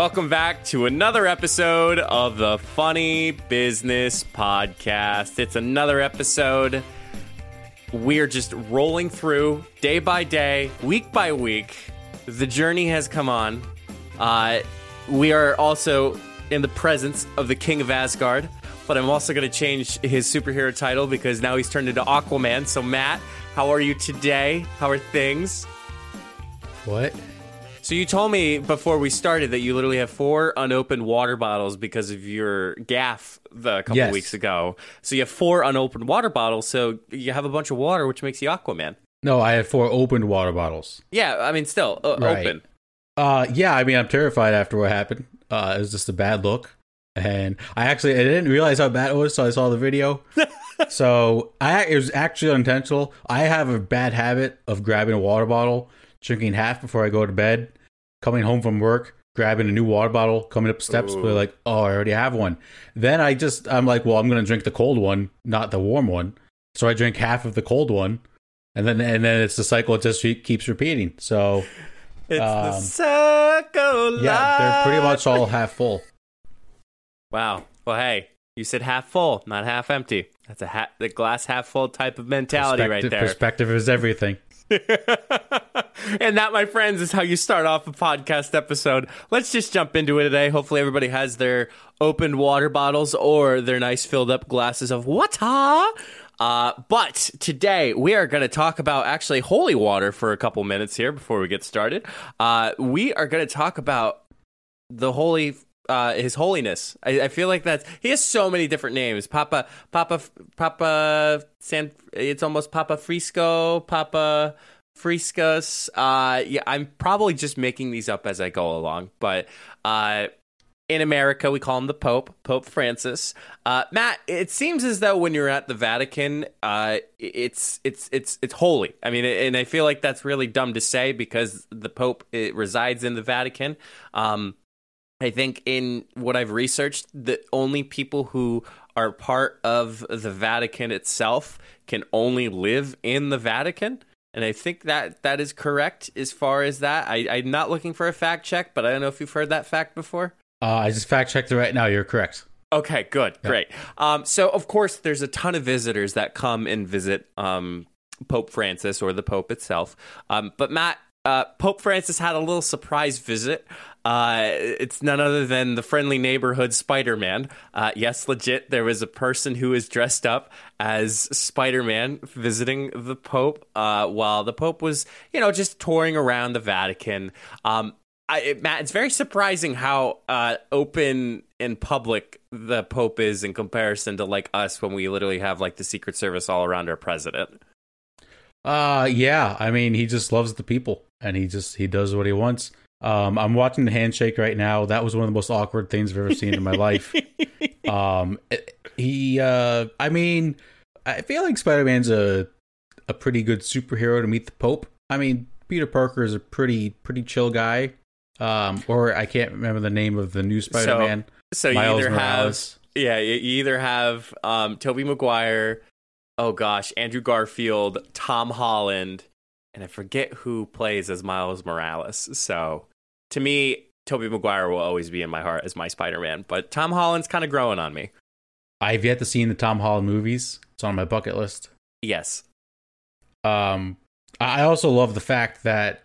welcome back to another episode of the Funny Business Podcast. It's another episode. We're just rolling through day by day, week by week. The journey has come on. Uh, we are also in the presence of the King of Asgard, but I'm also going to change his superhero title because now he's turned into Aquaman. So, Matt, how are you today? How are things? What? So you told me before we started that you literally have four unopened water bottles because of your gaff the couple Yes. weeks ago. So you have four unopened water bottles. So you have a bunch of water, which makes you Aquaman. No, I have four opened water bottles. Yeah, I mean, still uh, Right. open. Uh, yeah, I mean, I'm terrified after what happened. Uh, it was just a bad look, and I actually I didn't realize how bad it was, so I saw the video. so I it was actually unintentional. I have a bad habit of grabbing a water bottle, drinking half before I go to bed, coming home from work, grabbing a new water bottle, coming up the steps, Ooh. but like, oh, I already have one. Then I just I'm like, well, I'm gonna drink the cold one, not the warm one. So I drink half of the cold one, and then and then it's the cycle. It just keeps repeating. So It's the Um, circle. yeah, they're pretty much all half full. Wow. Well, hey, you said half full, not half empty. That's a ha- the glass half full type of mentality right there. Perspective is everything. and that, my friends, is how you start off a podcast episode. Let's just jump into it today. Hopefully, everybody has their opened water bottles or their nice filled up glasses of water. Uh, but today we are going to talk about actually holy water for a couple minutes here before we get started. Uh, we are going to talk about the holy uh his holiness I, I feel like that's he has so many different names papa papa papa san it's almost papa frisco papa friscus uh yeah i'm probably just making these up as i go along but uh in America, we call him the Pope, Pope Francis. Uh, Matt, it seems as though when you're at the Vatican, uh, it's it's it's it's holy. I mean, and I feel like that's really dumb to say because the Pope resides in the Vatican. Um, I think in what I've researched, the only people who are part of the Vatican itself can only live in the Vatican. And I think that that is correct as far as that. I, I'm not looking for a fact check, but I don't know if you've heard that fact before. Uh, I just fact checked it right now. You're correct. Okay, good, great. Um, so of course, there's a ton of visitors that come and visit um, Pope Francis or the Pope itself. Um, but Matt, uh, Pope Francis had a little surprise visit. Uh, it's none other than the friendly neighborhood Spider Man. Uh, yes, legit. There was a person who was dressed up as Spider Man visiting the Pope uh, while the Pope was, you know, just touring around the Vatican. Um, I, it- Matt, it's very surprising how uh, open and public the Pope is in comparison to like us when we literally have like the Secret Service all around our president. Uh, yeah. I mean, he just loves the people, and he just he does what he wants. Um, I'm watching the handshake right now. That was one of the most awkward things I've ever seen in my life. Um, he, uh, I mean, I feel like Spider Man's a a pretty good superhero to meet the Pope. I mean, Peter Parker is a pretty pretty chill guy. Um, or I can't remember the name of the new Spider Man. So you either Morales. have yeah, you you either have um, Tobey Maguire, oh gosh, Andrew Garfield, Tom Holland, and I forget who plays as Miles Morales. So to me, Tobey Maguire will always be in my heart as my Spider-Man, but Tom Holland's kind of growing on me. I've yet to see the Tom Holland movies. It's on my bucket list. Yes. Um, I also love the fact that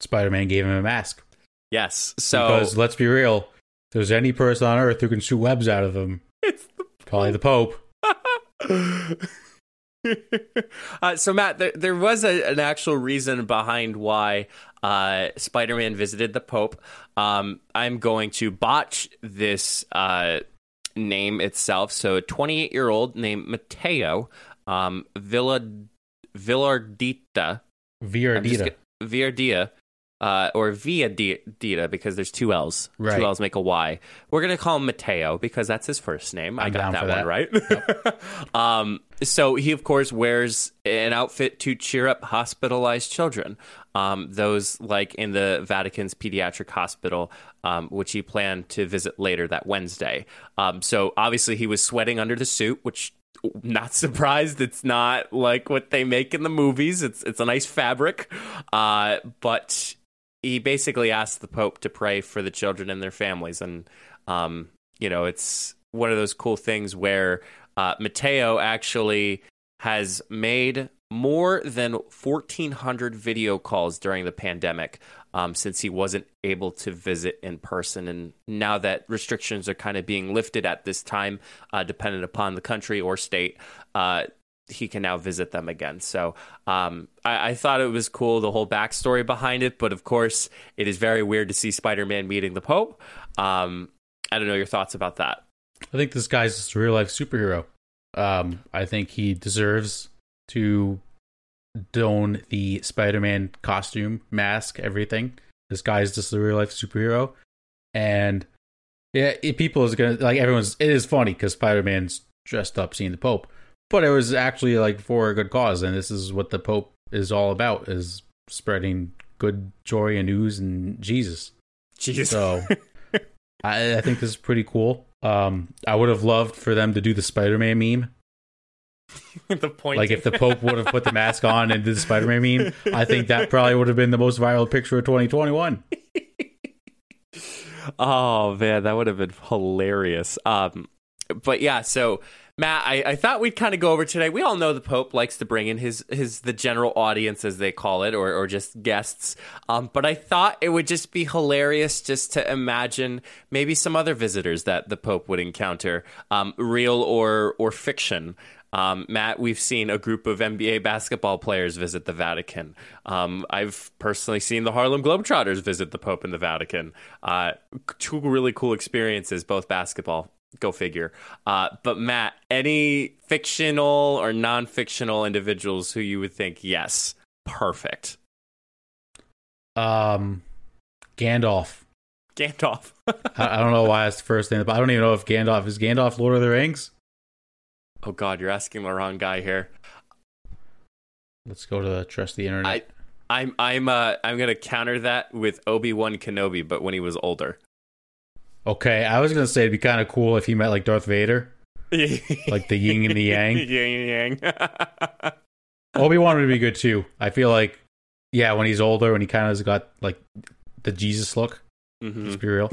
Spider Man gave him a mask. Yes. So because let's be real, there's any person on Earth who can shoot webs out of them. it's probably the Pope. uh, so Matt, there, there was a, an actual reason behind why uh, Spider-Man visited the Pope. Um, I'm going to botch this uh, name itself. So, a 28 year old named Matteo um, Villa Villardita. Gonna- Villardia. Uh, or Via Dita because there's two L's. Right. Two L's make a Y. We're gonna call him Mateo because that's his first name. I I'm got down that for one that. right. um, so he of course wears an outfit to cheer up hospitalized children. Um, those like in the Vatican's pediatric hospital, um, which he planned to visit later that Wednesday. Um, so obviously he was sweating under the suit, which not surprised it's not like what they make in the movies it's it's a nice fabric uh but he basically asked the Pope to pray for the children and their families, and um, you know, it's one of those cool things where uh, Matteo actually has made more than 1,400 video calls during the pandemic um, since he wasn't able to visit in person. And now that restrictions are kind of being lifted at this time, uh, dependent upon the country or state, uh, he can now visit them again. So um, I, I, thought it was cool, the whole backstory behind it. But of course, it is very weird to see Spider Man meeting the Pope. Um, I don't know your thoughts about that. I think this guy's a real life superhero. Um, I think he deserves to don the Spider-Man costume, mask, everything. This guy's just a real life superhero, and yeah, it, people is gonna like everyone's. It is funny because Spider-Man's dressed up seeing the Pope, but it was actually like for a good cause, and this is what the Pope is all about: is spreading good joy and news and Jesus. Jesus. So I, I think this is pretty cool. Um, I would have loved for them to do the Spider-Man meme the point. Like if the Pope would have put the mask on and did the Spider-Man meme, I think that probably would have been the most viral picture of 2021. oh man, that would have been hilarious. Um, but yeah, so Matt, I, I thought we'd kind of go over today. We all know the Pope likes to bring in his his the general audience, as they call it, or or just guests. Um, but I thought it would just be hilarious just to imagine maybe some other visitors that the Pope would encounter, um, real or or fiction. Um, Matt, we've seen a group of NBA basketball players visit the Vatican. Um, I've personally seen the Harlem Globetrotters visit the Pope in the Vatican. Uh, two really cool experiences, both basketball. Go figure. Uh, but Matt, any fictional or non-fictional individuals who you would think, yes, perfect. Um, Gandalf. Gandalf. I, I, don't know why that's the first thing, but I don't even know if Gandalf is Gandalf Lord of the Rings. Oh God, you're asking the wrong guy here. Let's go to trust the internet. I, I'm I'm uh I'm gonna counter that with Obi Wan Kenobi, but when he was older. Okay, I was gonna say it'd be kind of cool if he met like Darth Vader, like the yin and the yang. yin and yang. Obi Wan would be good too. I feel like, yeah, when he's older, when he kind of has got like the Jesus look. Mm-hmm. Let's be real.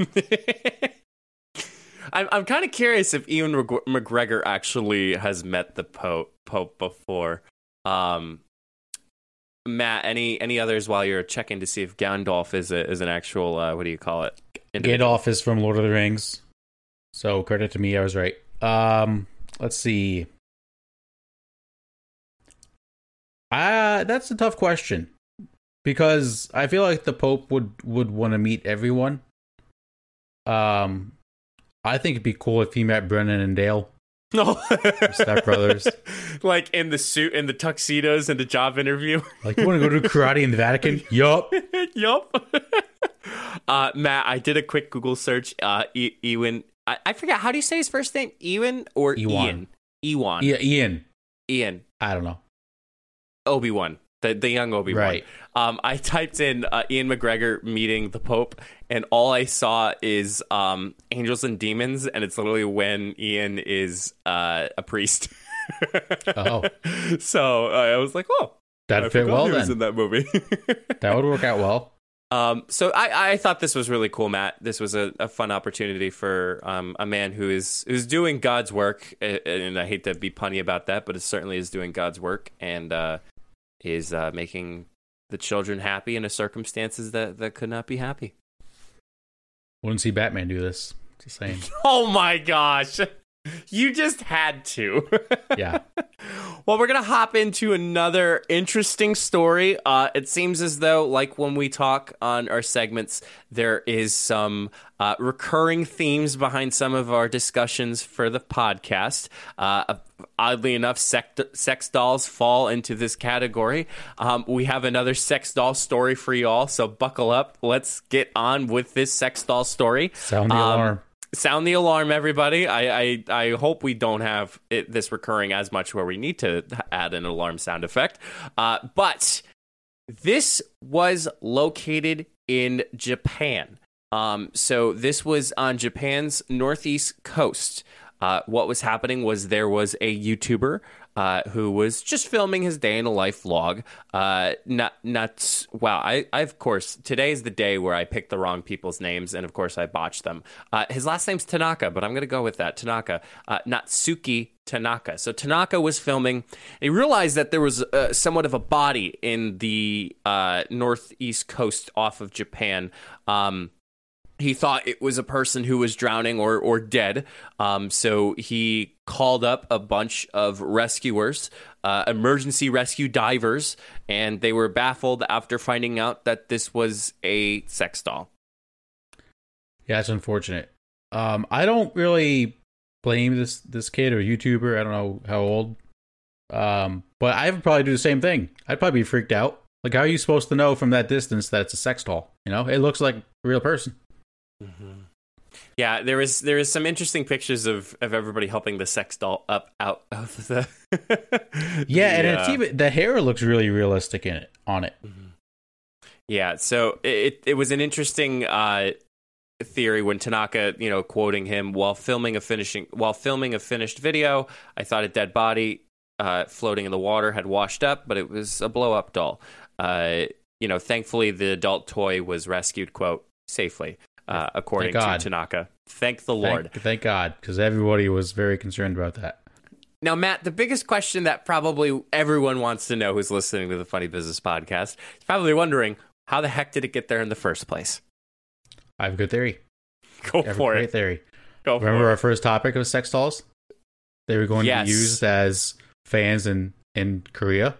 I'm I'm kind of curious if Ewan McGregor actually has met the Pope Pope before. Um, Matt, any any others while you're checking to see if Gandalf is a, is an actual uh, what do you call it? Gandalf is from Lord of the Rings. So credit to me, I was right. Um, let's see. Uh, that's a tough question because I feel like the Pope would would want to meet everyone. Um, I think it'd be cool if he met Brennan and Dale. No, Step Brothers, like in the suit and the tuxedos and the job interview. Like, you want to go do karate in the Vatican? yup, yup. Uh, Matt, I did a quick Google search. Uh, e- Ewan, I-, I forget how do you say his first name? Ewan or Ewan. Ian? Ewan. Yeah, Ian. Ian. I don't know. Obi Wan the the young Obi Wan. Right. Um, I typed in uh, Ian McGregor meeting the Pope, and all I saw is um, Angels and Demons, and it's literally when Ian is uh, a priest. oh, so uh, I was like, oh, that fit well. Then in that movie, that would work out well. Um, so I, I thought this was really cool, Matt. This was a, a fun opportunity for um, a man who is who's doing God's work, and I hate to be punny about that, but it certainly is doing God's work, and uh, is uh, making the children happy in a circumstances that, that could not be happy. Wouldn't see Batman do this. Just saying. oh my gosh. You just had to. yeah. Well, we're going to hop into another interesting story. Uh, it seems as though, like when we talk on our segments, there is some uh, recurring themes behind some of our discussions for the podcast. Uh, oddly enough, sex, sex dolls fall into this category. Um, we have another sex doll story for y'all, so buckle up. Let's get on with this sex doll story. Sound the um, alarm sound the alarm, everybody. I, I, I hope we don't have it, this recurring as much where we need to add an alarm sound effect. Uh, but this was located in Japan. Um, so this was on Japan's northeast coast. Uh, what was happening was there was a YouTuber uh, who was just filming his day in a life vlog. Uh, not, not, wow. I, I, of course, today is the day where I picked the wrong people's names, and of course, I botched them. Uh, his last name's Tanaka, but I'm going to go with that. Tanaka. Uh, Natsuki Tanaka. So Tanaka was filming. he realized that there was uh, somewhat of a body in the uh, northeast coast off of Japan. Um, he thought it was a person who was drowning or or dead. Um, so he called up a bunch of rescuers, uh, emergency rescue divers, and they were baffled after finding out that this was a sex doll. Yeah, it's unfortunate. Um, I don't really blame this this kid or YouTuber. I don't know how old. Um, but I would probably do the same thing. I'd probably be freaked out. Like, how are you supposed to know from that distance that it's a sex doll? You know, it looks like a real person. Mm-hmm. Yeah, there is there is some interesting pictures of of everybody helping the sex doll up out of the. yeah, and it's even the hair looks really realistic in it on it. Mm-hmm. Yeah, so it it was an interesting uh, theory when Tanaka, you know, quoting him while filming a finishing while filming a finished video. I thought a dead body uh, floating in the water had washed up, but it was a blow up doll. Uh, you know, thankfully the adult toy was rescued, quote, safely uh, according to Tanaka. Thank the Lord. Thank, thank God, because everybody was very concerned about that. Now, Matt, the biggest question that probably everyone wants to know who's listening to the Funny Business podcast is probably wondering how the heck did it get there in the first place? I have a good theory. Go for it. theory. Go Remember our first topic of sex dolls? They were going yes. to be used as fans in, in Korea.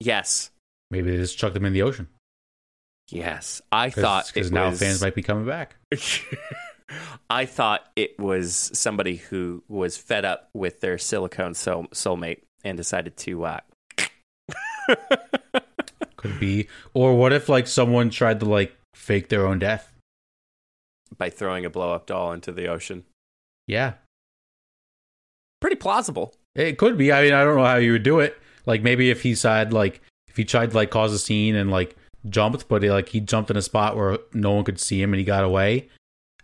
Yes. Maybe they just chucked them in the ocean. Yes, I thought because now was... fans might be coming back. I thought it was somebody who was fed up with their silicone soul- soulmate and decided to. Uh... Could be, or what if like someone tried to like fake their own death by throwing a blow up doll into the ocean? Yeah, pretty plausible. It could be. I mean, I don't know how you would do it. Like maybe if he said like if he tried to like cause a scene and like jumped, but he, like he jumped in a spot where no one could see him and he got away.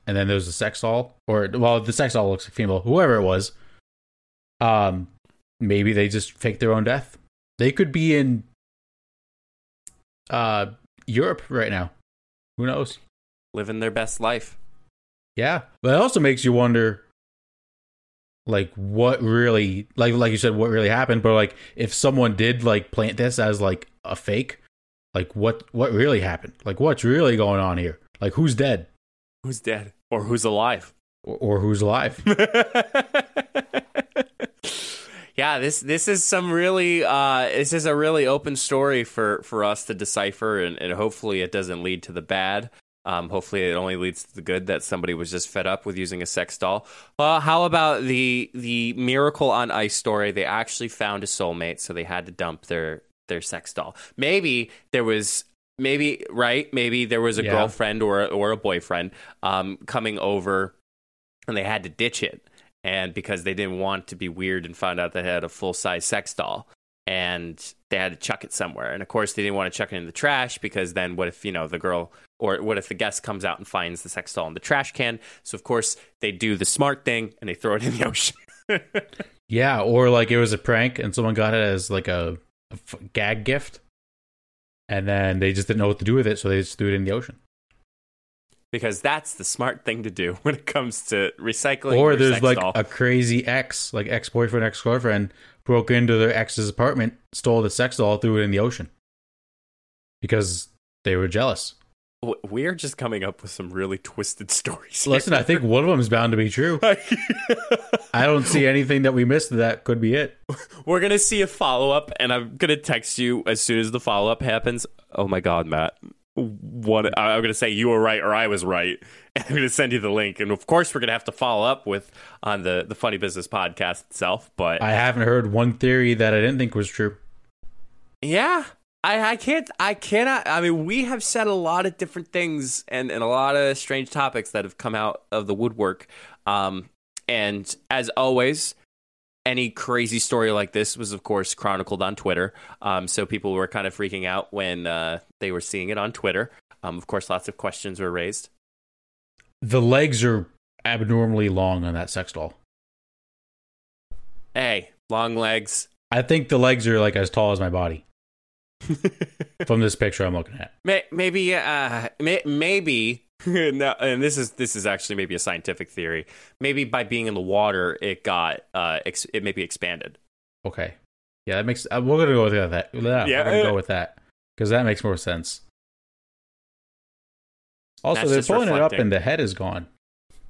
And then there was a sex doll, or well, the sex doll looks like female, whoever it was. Um, maybe they just faked their own death. They could be in uh Europe right now. Who knows? Living their best life. Yeah, but it also makes you wonder like what really like like you said what really happened but like if someone did like plant this as like a fake like what what really happened? Like what's really going on here? Like who's dead? Who's dead or who's alive? Or, or who's alive? yeah, this this is some really uh, this is a really open story for for us to decipher, and, and hopefully it doesn't lead to the bad. Um, hopefully, it only leads to the good that somebody was just fed up with using a sex doll. Well, how about the the miracle on ice story? They actually found a soulmate, so they had to dump their their sex doll. Maybe there was maybe right? Maybe there was a yeah. girlfriend or or a boyfriend um, coming over and they had to ditch it. And because they didn't want to be weird and found out they had a full size sex doll. And they had to chuck it somewhere. And of course they didn't want to chuck it in the trash because then what if you know the girl or what if the guest comes out and finds the sex doll in the trash can? So of course they do the smart thing and they throw it in the ocean. Yeah or like it was a prank and someone got it as like a gag gift, and then they just didn't know what to do with it, so they just threw it in the ocean. Because that's the smart thing to do when it comes to recycling. Or there's like doll. a crazy ex, like ex boyfriend, ex girlfriend, broke into their ex's apartment, stole the sex doll, threw it in the ocean because they were jealous. We're just coming up with some really twisted stories. Listen, I think one of them is bound to be true. I don't see anything that we missed that could be it. We're gonna see a follow up, and I'm gonna text you as soon as the follow up happens. Oh my god, Matt! What I'm gonna say you were right or I was right, and I'm gonna send you the link. And of course, we're gonna have to follow up with on the the Funny Business podcast itself. But I haven't heard one theory that I didn't think was true. Yeah, I, I can't I cannot I mean we have said a lot of different things and, and a lot of strange topics that have come out of the woodwork. Um, and as always, any crazy story like this was of course chronicled on Twitter. Um, so people were kind of freaking out when uh, they were seeing it on Twitter. Um, of course lots of questions were raised. The legs are abnormally long on that sex doll. Hey, long legs. I think the legs are like as tall as my body from this picture I'm looking at. Maybe, uh, may- maybe. no, and this is this is actually maybe a scientific theory. Maybe by being in the water, it got uh, ex- it maybe expanded. Okay. Yeah, that makes. Uh, we're gonna go with that. Yeah, Yeah. we're gonna go with that because that makes more sense. Also, That's they're pulling it up, and the head is gone,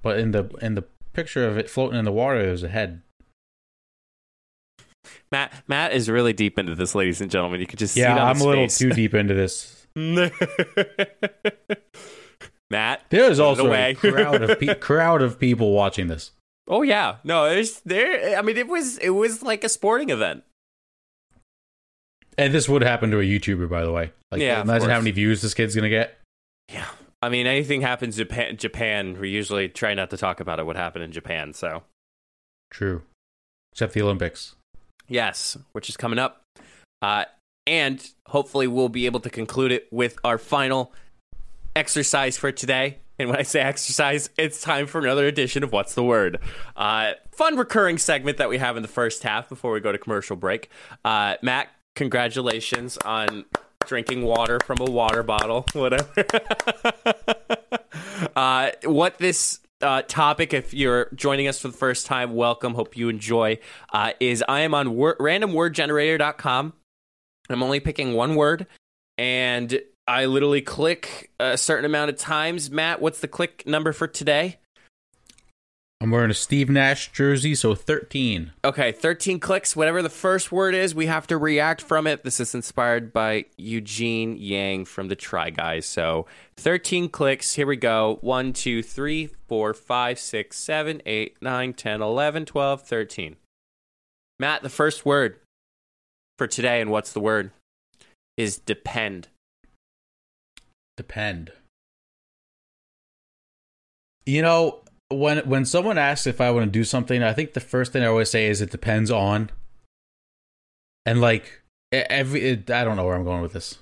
but in the in the picture of it floating in the water, there's a head. Matt Matt is really deep into this, ladies and gentlemen. You could just see Yeah, I'm a little face. too deep into this. Matt, There is also a crowd of pe- crowd of people watching this. oh yeah, no, there's there. I mean, it was it was like a sporting event. And this would happen to a YouTuber, by the way. Like, Yeah, imagine how many views this kid's gonna get. Yeah, I mean, anything happens in Japan, Japan, we usually try not to talk about it. What happened in Japan? So True, except the Olympics. Yes, which is coming up, uh, and hopefully we'll be able to conclude it with our final exercise for today. And when I say exercise, it's time for another edition of What's the Word? Uh, fun recurring segment that we have in the first half before we go to commercial break. Uh, Matt, congratulations on drinking water from a water bottle, whatever. uh, what this uh, topic, if you're joining us for the first time, welcome. Hope you enjoy. Uh, is I am on wor- randomwordgenerator.com. I'm only picking one word, and I literally click a certain amount of times. Matt, what's the click number for today? I'm wearing a Steve Nash jersey, so 13. Okay, 13 clicks. Whatever the first word is, we have to react from it. This is inspired by Eugene Yang from the Try Guys. So 13 clicks. Here we go. 1, 2, 3, 4, 5, 6, 7, 8, 9, 10, 11, 12, 13. Matt, the first word for today, and what's the word? Is depend. Depend. You know, when when someone asks if I want to do something, I think the first thing I always say is it depends on. And like every, it, I don't know where I'm going with this.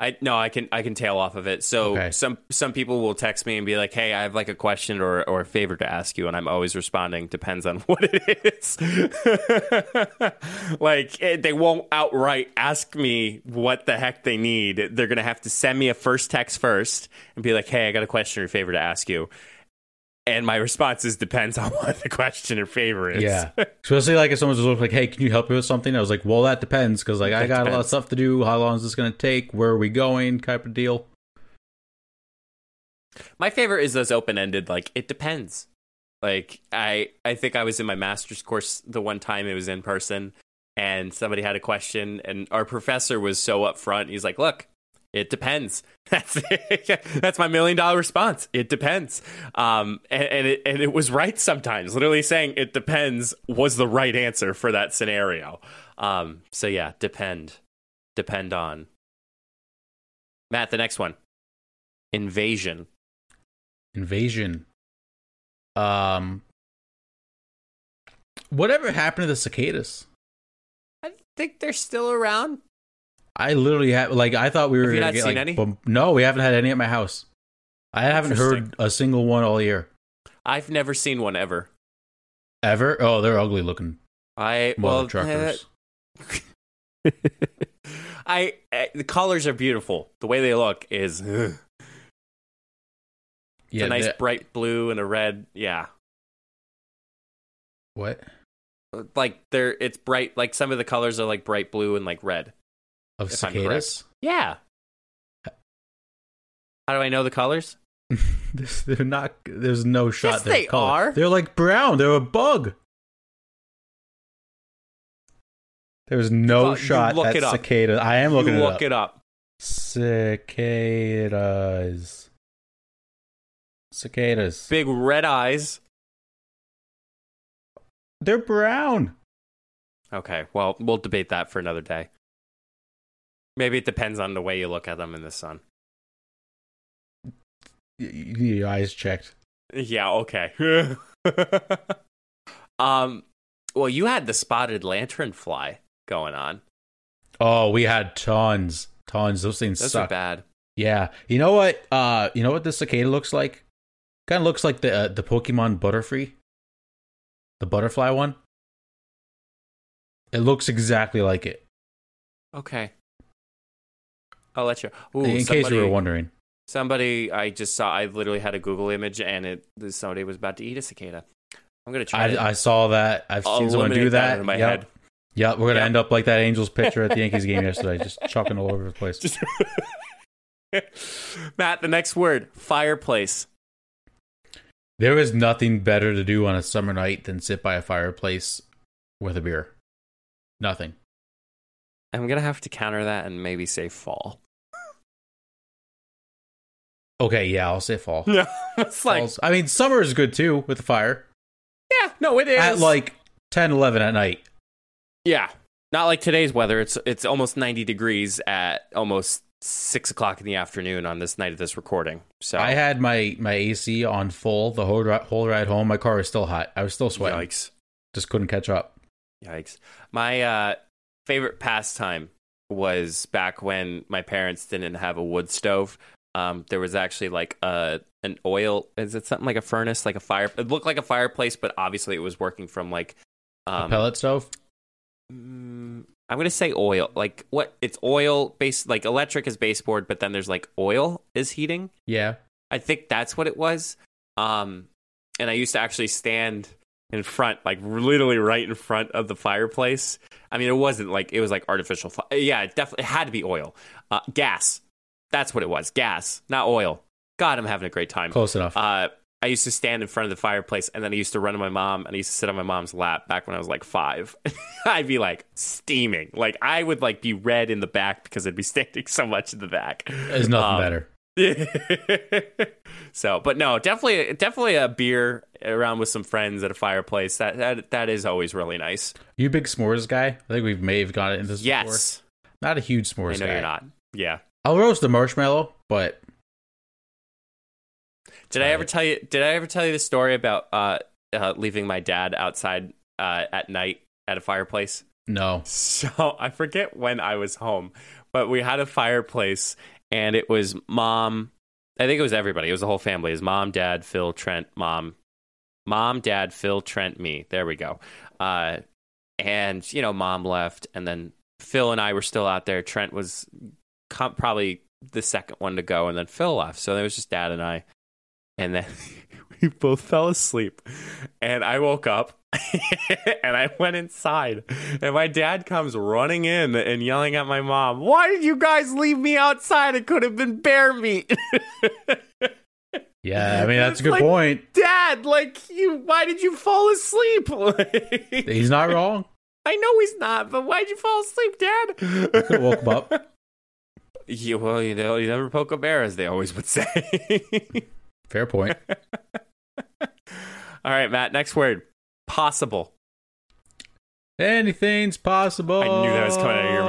I no, I can I can tail off of it. So Okay. some some people will text me and be like, "Hey, I have like a question or or a favor to ask you," and I'm always responding, "Depends on what it is." like eh, they won't outright ask me what the heck they need. They're gonna have to send me a first text first and be like, "Hey, I got a question or a favor to ask you." And my response is depends on what the question or favor is. Yeah, especially like if someone's just like, "Hey, can you help me with something?" I was like, "Well, that depends because like I That got a lot of stuff to do. How long is this going to take? Where are we going? Type of deal." My favorite is those open ended. Like it depends. Like I, I think I was in my master's course the one time it was in person, and somebody had a question, and our professor was so upfront. He's like, "Look, it depends." That's that's my million dollar response. It depends. Um, and, and it and it was right sometimes. Literally saying it depends was the right answer for that scenario. Um, so yeah, depend, depend on. Matt, the next one, invasion. Invasion. Um. Whatever happened to the cicadas? I think they're still around. I literally have like I thought we were Have you not get seen like any? bum- no, we haven't had any at my house. I haven't heard a single one all year I've never seen one ever. ever. Oh, they're ugly looking I well, truckers. uh, I uh, the colors are beautiful. The way they look is ugh. yeah, a nice bright blue and a red. Yeah, what like they're it's bright. Like some of the colors are like bright blue and like red. Of cicadas? Yeah. How do I know the colors? This- they're not. There's no shot. Yes, they're they color. are. They're like brown. They're a bug. There's no Look- shot look at it up. cicada. I am looking you it look up. it up. Cicadas. Cicadas. Big red eyes. They're brown. Okay, well, we'll debate that for another day. Maybe it depends on the way you look at them in the sun. You need your eyes checked. Yeah, okay. um well, you had the spotted lantern fly going on. Oh, we had tons, tons. Those things Those are suck. bad. Yeah. You know what? Uh, you know what this cicada looks like? Kind of looks like the uh, the Pokemon Butterfree, the butterfly one. It looks exactly like it. Okay. I'll let you. Ooh, in case you were wondering. somebody I just saw. I literally had a Google image, and it somebody was about to eat a cicada. I'm gonna try. to I, I saw that. I've seen someone do that. in my yep. head. Yep. We're gonna Yep. end up like that Angels pitcher at the Yankees game yesterday, just chucking all over the place. Just- Matt, the next word: fireplace. There is nothing better to do on a summer night than sit by a fireplace with a beer. Nothing. I'm gonna have to counter that and maybe say fall. Okay, yeah, I'll say fall. Yeah, it's like Falls- I mean, summer is good too with the fire yeah, no, it is at like 10, 11 at night. yeah, not like today's weather. It's it's almost 90 degrees at almost six o'clock in the afternoon on this night of this recording. So I had my my AC on full the whole ride, whole ride home. My car was still hot. I was still sweating. yikes, Just couldn't catch up. yikes. My uh, favorite pastime was back when my parents didn't have a wood stove. Um, there was actually like a an oil. Is it something like a furnace, like a fire? It looked like a fireplace, but obviously it was working from like A um, pellet stove. Mm, I'm gonna say oil. Like what? It's oil based. Like electric is baseboard, but then there's like oil is heating. Yeah. I think that's what it was. Um, and I used to actually stand in front, like literally right in front of the fireplace. I mean, it wasn't like it was like artificial. Fi- yeah, it definitely it had to be oil. Uh, gas. That's what it was. Gas, not oil. God, I'm having a great time. Close enough. Uh, I used to stand in front of the fireplace and then I used to run to my mom and I used to sit on my mom's lap back when I was like five. I'd be like steaming. Like I would like be red in the back because I'd be standing so much in the back. There's nothing um, better. so, but no, definitely, definitely a beer around with some friends at a fireplace. That that that is always really nice. You big s'mores guy? I think we may have got it into this before. Yes, Not a huge s'mores I know guy. you're not. Yeah. I'll roast the marshmallow, but Did I ever tell you? Did I ever tell you the story about uh, uh, leaving my dad outside uh, at night at a fireplace? no. So I forget when I was home, but we had a fireplace and it was mom. I think it was everybody. It was the whole family. It was mom, dad, Phil, Trent, mom, mom, dad, Phil, Trent, me. There we go. Uh, and you know, mom left, and then Phil and I were still out there. Trent was com- probably the second one to go, and then Phil left. So there was just dad and I, and then we both fell asleep. And I woke up and I went inside, and my dad comes running in and yelling at my mom, "Why did you guys leave me outside? It could have been bear meat." Yeah, I mean that's It's a good like- point. Dad, like you, why did you fall asleep? He's not wrong. I know he's not, but why'd you fall asleep, Dad? I could have woke him up. Yeah, well, you know, you never poke a bear, as they always would say. Fair point. All right, Matt. Next word: possible. Anything's possible. I knew that was coming out of your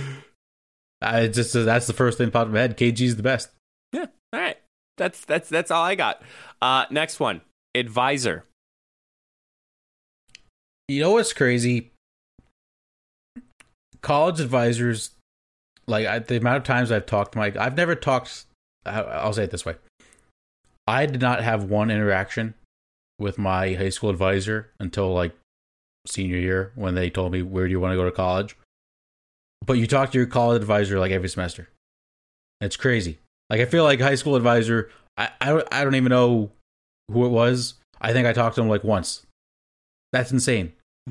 mouth. I just that's the first thing that popped in my head. KG's the best. yeah. All right. That's that's that's all I got. Uh, next one: advisor. You know what's crazy? College advisors, like I, the amount of times I've talked my, I've never talked. I'll say it this way: I did not have one interaction with my high school advisor until like senior year when they told me where do you want to go to college. But you talk to your college advisor like every semester. It's crazy. Like I feel like high school advisor. I I don't, I don't even know who it was. I think I talked to him like once. That's insane.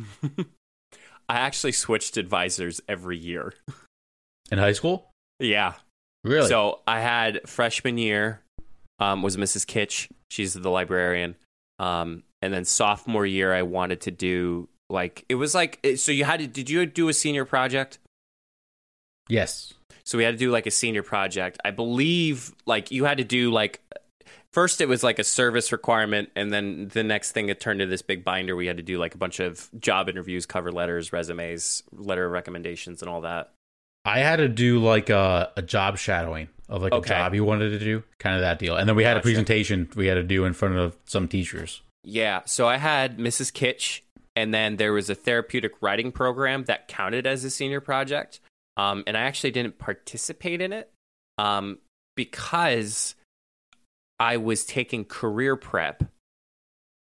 I actually switched advisors every year. In high school? Yeah. Really? So I had freshman year um, was Mrs. Kitch. She's the librarian. Um, and then sophomore year, I wanted to do like it was like so you had to. Did you do a senior project? yes. So we had to do like a senior project. I believe like you had to do like first it was like a service requirement and then the next thing it turned to this big binder we had to do like a bunch of job interviews, cover letters, resumes, letter of recommendations and all that. I had to do like a, a job shadowing of like Okay. a job you wanted to do, kind of that deal. And then we had Gotcha. a presentation we had to do in front of some teachers. Yeah, so I had Mrs. Kitch, and then there was a therapeutic writing program that counted as a senior project. Um, and I actually didn't participate in it um, because I was taking career prep,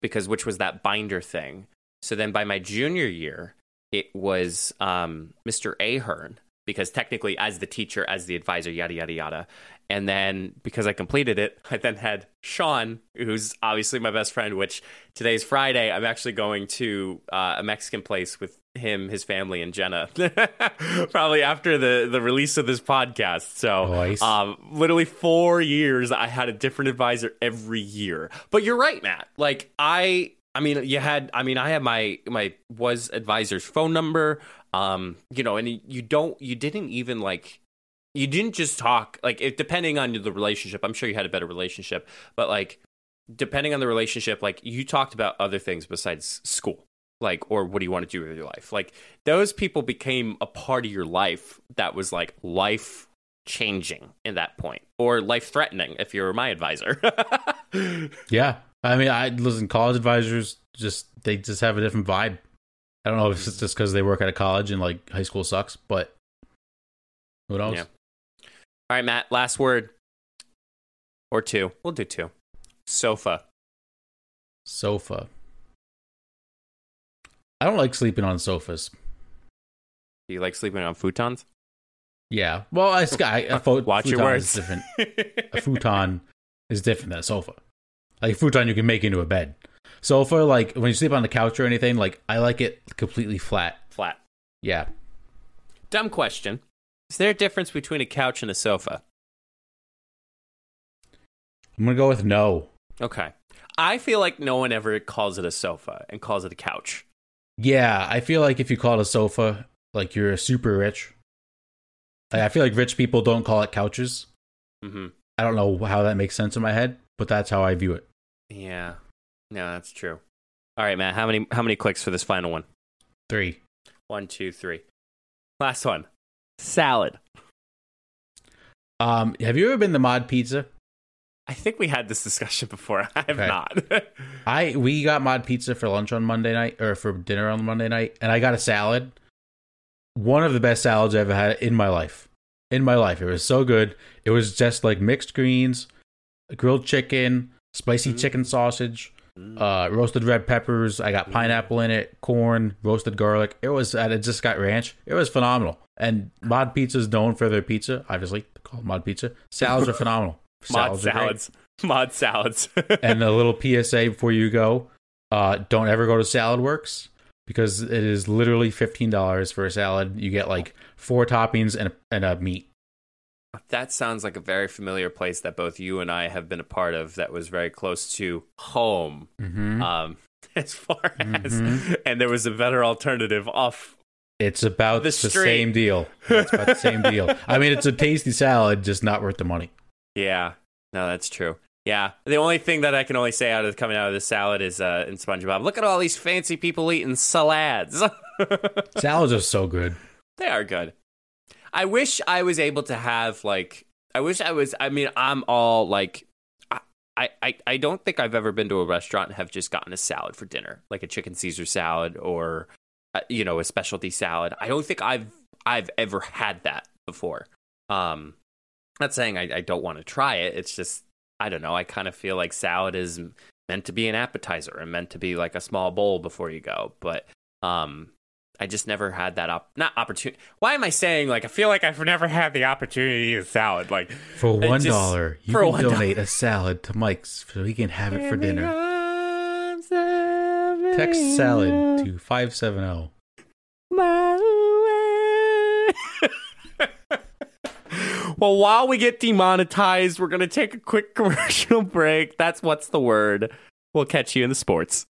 because which was that binder thing. So then by my junior year, it was um, Mr. Ahern because technically, as the teacher, as the advisor, yada yada yada. And then because I completed it, I then had Sean, who's obviously my best friend. Which today's Friday, I'm actually going to uh, a Mexican place with him, his family, and Jenna. Probably after the the release of this podcast. So, Nice. um, literally four years, I had a different advisor every year. But you're right, Matt. Like I. I mean, you had. I mean, I had my my was advisor's phone number. Um, you know, and you don't. You didn't even like. You didn't just talk. Like, if, depending on the relationship, I'm sure you had a better relationship. But like, depending on the relationship, like you talked about other things besides school. Like, or what do you want to do with your life? Like, those people became a part of your life that was like life changing in that point, or life threatening if you're my advisor. Yeah. I mean, I listen. College advisors just they just have a different vibe. I don't know if it's just because they work at a college and like high school sucks, but who knows? Yeah. All right, Matt, last word. Or two. We'll do two. Sofa. Sofa. I don't like sleeping on sofas. Do you like sleeping on futons? Yeah. Well, I, I, a fo- Watch your futon words. Is different. A futon is different than a sofa. Like a futon, you can make into a bed. Sofa, like when you sleep on the couch or anything, like I like it completely flat. Flat. Yeah. Dumb question. Is there a difference between a couch and a sofa? I'm gonna go with no. Okay. I feel like no one ever calls it a sofa and calls it a couch. Yeah, I feel like if you call it a sofa, like you're super rich. Like, I feel like rich people don't call it couches. hmm I don't know how that makes sense in my head, but that's how I view it. Yeah. No, that's true. All right, Matt. How many how many clicks for this final one? Three. One, two, three. Last one. Salad. Um, have you ever been to Mod Pizza? I think we had this discussion before. I have Okay. not. I we got Mod Pizza for lunch on Monday night or for dinner on Monday night, and I got a salad. One of the best salads I've ever had in my life. In my life, it was so good. It was just like mixed greens, grilled chicken, spicy Mm. chicken sausage, uh, roasted red peppers. I got pineapple in it, corn, roasted garlic. It was, and it just got ranch. It was phenomenal. And Mod Pizza is known for their pizza. Obviously, called Mod Pizza. Salads are phenomenal. Mod great salads. Mod salads. and a little PSA before you go: uh, don't ever go to Saladworks because it is literally fifteen dollars for a salad. You get like four toppings and a, and a meat. That sounds like a very familiar place that both you and I have been a part of that was very close to home. Mm-hmm. Um, as far as, Mhm. and there was a better alternative off. It's about The the, same deal. It's about the same deal. I mean, it's a tasty salad, just not worth the money. Yeah, no, that's true. Yeah, the only thing that I can only say out of coming out of the salad is uh, in SpongeBob. Look at all these fancy people eating salads. Salads are so good. They are good. I wish I was able to have like I wish I was I mean I'm all like I, I, I don't think I've ever been to a restaurant and have just gotten a salad for dinner, like a chicken Caesar salad or uh, you know, a specialty salad. I don't think I've I've ever had that before. Um not saying I, I don't want to try it. It's just I don't know. I kind of feel like salad is meant to be an appetizer and meant to be like a small bowl before you go. But um I just never had that op not opportunity. Why am I saying like I feel like I've never had the opportunity to eat a salad like For one you for can one dollar. donate a salad to Mike's so he can have it for dinner. Text salad to five seven oh. well, while we get demonetized, we're going to take a quick commercial break. That's what's the word. We'll catch you in the sports.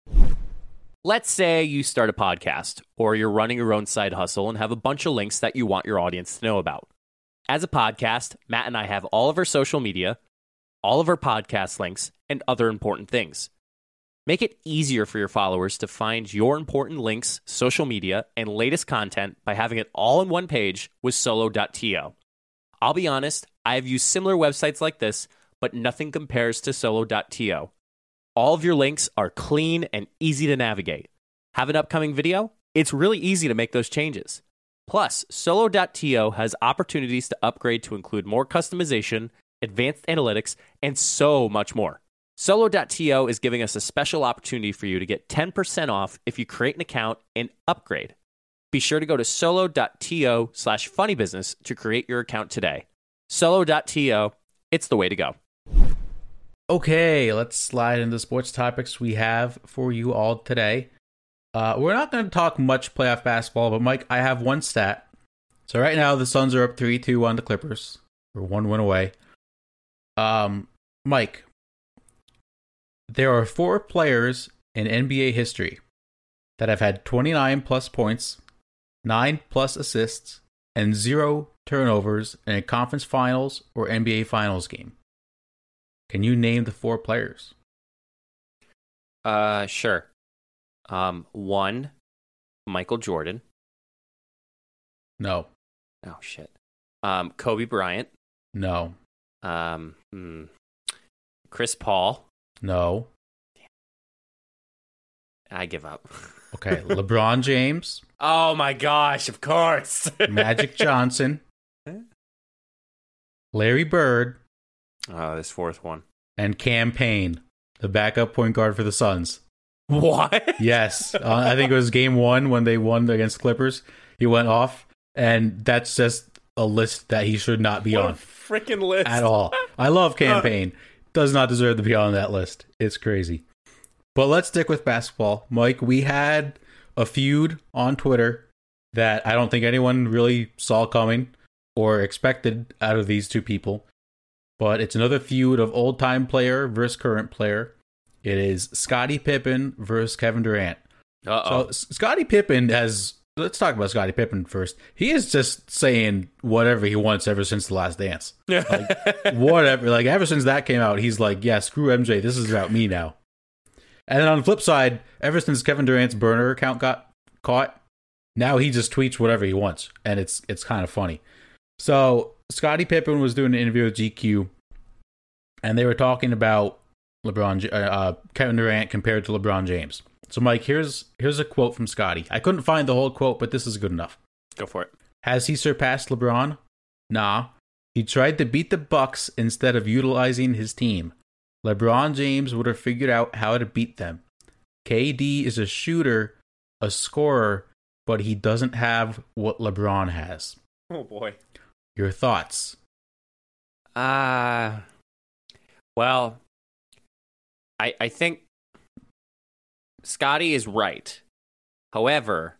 Let's say you start a podcast or you're running your own side hustle and have a bunch of links that you want your audience to know about. As a podcast, Matt and I have all of our social media, all of our podcast links, and other important things. Make it easier for your followers to find your important links, social media, and latest content by having it all in one page with solo.to. I'll be honest, I have used similar websites like this, but nothing compares to solo.to. All of your links are clean and easy to navigate. Have an upcoming video? It's really easy to make those changes. Plus, solo.to has opportunities to upgrade to include more customization, advanced analytics, and so much more. Solo.to is giving us a special opportunity for you to get 10% off if you create an account and upgrade. Be sure to go to solo.to slash funnybusiness to create your account today. Solo.to, it's the way to go. Okay, let's slide into sports topics we have for you all today. Uh, we're not going to talk much playoff basketball, but Mike, I have one stat. So right now the Suns are up three two on the Clippers. We're one win away. Um, Mike, there are four players in NBA history that have had 29 plus points, 9 plus assists, and 0 turnovers in a conference finals or NBA finals game. Can you name the four players? Uh, sure. Um, one, Michael Jordan. No. Oh shit. Um, Kobe Bryant. No. Um, hmm. Chris Paul. No. I give up. Okay. LeBron James, Oh my gosh! Of course. Magic Johnson, Larry Bird, oh, this fourth one. and Cam Payne, the backup point guard for the Suns. What? Yes, uh, I think it was game one when they won against Clippers. He went off, and that's just a list that he should not be What on freaking list at all. I love Cam Payne. Does not deserve to be on that list. It's crazy. But let's stick with basketball. Mike, we had a feud on Twitter that I don't think anyone really saw coming or expected out of these two people. But it's another feud of old time player versus current player. It is Scottie Pippen versus Kevin Durant. Uh So oh. Scottie Pippen has. Let's talk about Scottie Pippen first. He is just saying whatever he wants ever since the Last Dance whatever. Like ever since that came out, he's like, yeah, screw MJ. This is about me now. And then on the flip side, ever since Kevin Durant's burner account got caught, now he just tweets whatever he wants, and it's it's kind of funny. So Scottie Pippen was doing an interview with GQ, and they were talking about LeBron, uh, uh, Kevin Durant compared to LeBron James. So Mike, here's here's a quote from Scottie. I couldn't find the whole quote, but this is good enough. Go for it. Has he surpassed LeBron? Nah. He tried to beat the Bucks instead of utilizing his team. LeBron James would have figured out how to beat them. KD is a shooter, a scorer, but he doesn't have what LeBron has. Oh boy. Your thoughts? Uh well, I I think Scottie is right. However,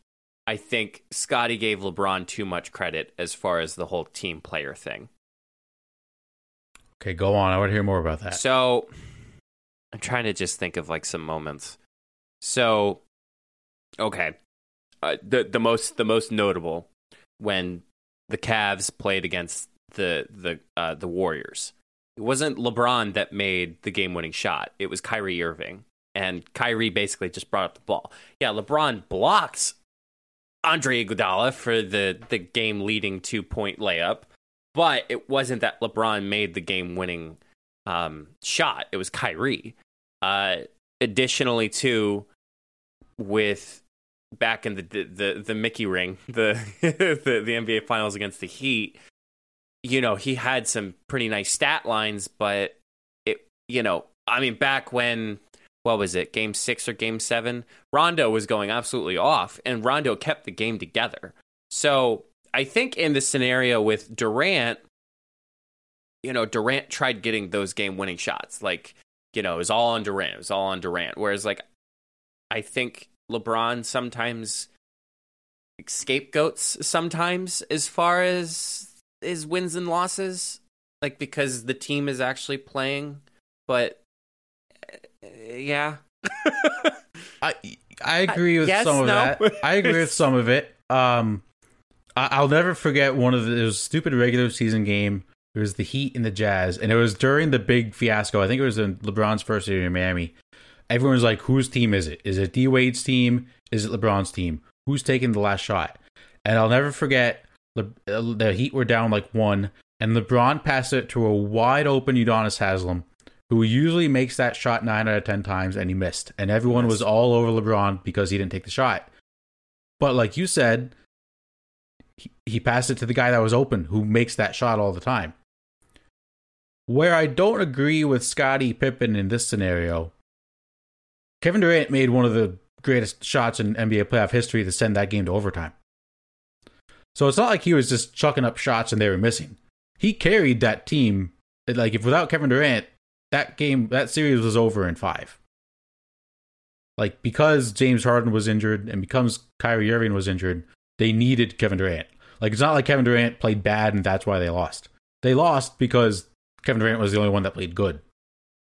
I think Scottie gave LeBron too much credit as far as the whole team player thing. Okay, go on. I want to hear more about that. So I'm trying to just think of like some moments. So okay. Uh, the the most the most notable when the Cavs played against the the uh, the Warriors. It wasn't LeBron that made the game winning shot. It was Kyrie Irving. And Kyrie basically just brought up the ball. Yeah, LeBron blocks Andre Iguodala for the the game leading two point layup, but it wasn't that LeBron made the game winning um, shot. It was Kyrie. Uh, additionally, too, with back in the the the, Mickey ring, the, the the NBA Finals against the Heat, you know, he had some pretty nice stat lines, but it, you know, I mean, back when what was it, game six or game seven, Rondo was going absolutely off, and Rondo kept the game together. So I think in the scenario with Durant, you know, Durant tried getting those game winning shots. Like, you know, it was all on Durant. It was all on Durant. Whereas, like, I think LeBron sometimes scapegoats sometimes as far as his wins and losses, like because the team is actually playing. But uh, yeah, I I agree with yes, some of no. that. I agree with some of it. Um, I, I'll never forget one of the it was a stupid regular season game. It was the Heat and the Jazz, and it was during the big fiasco. I think it was in LeBron's first year in Miami. Everyone was like, "Whose team is it? Is it D Wade's team? Is it LeBron's team? Who's taking the last shot?" And I'll never forget Le- uh, the Heat were down like one, and LeBron passed it to a wide open Udonis Haslem, who usually makes that shot nine out of ten times, and he missed. And everyone was all over LeBron because he didn't take the shot. But like you said, he, he passed it to the guy that was open, who makes that shot all the time. Where I don't agree with Scottie Pippen in this scenario, Kevin Durant made one of the greatest shots in NBA playoff history to send that game to overtime. So it's not like he was just chucking up shots and they were missing. He carried that team. Like if without Kevin Durant, that game, that series was over in five. Like because James Harden was injured and because Kyrie Irving was injured, they needed Kevin Durant. Like it's not like Kevin Durant played bad and that's why they lost. They lost because Kevin Durant was the only one that played good.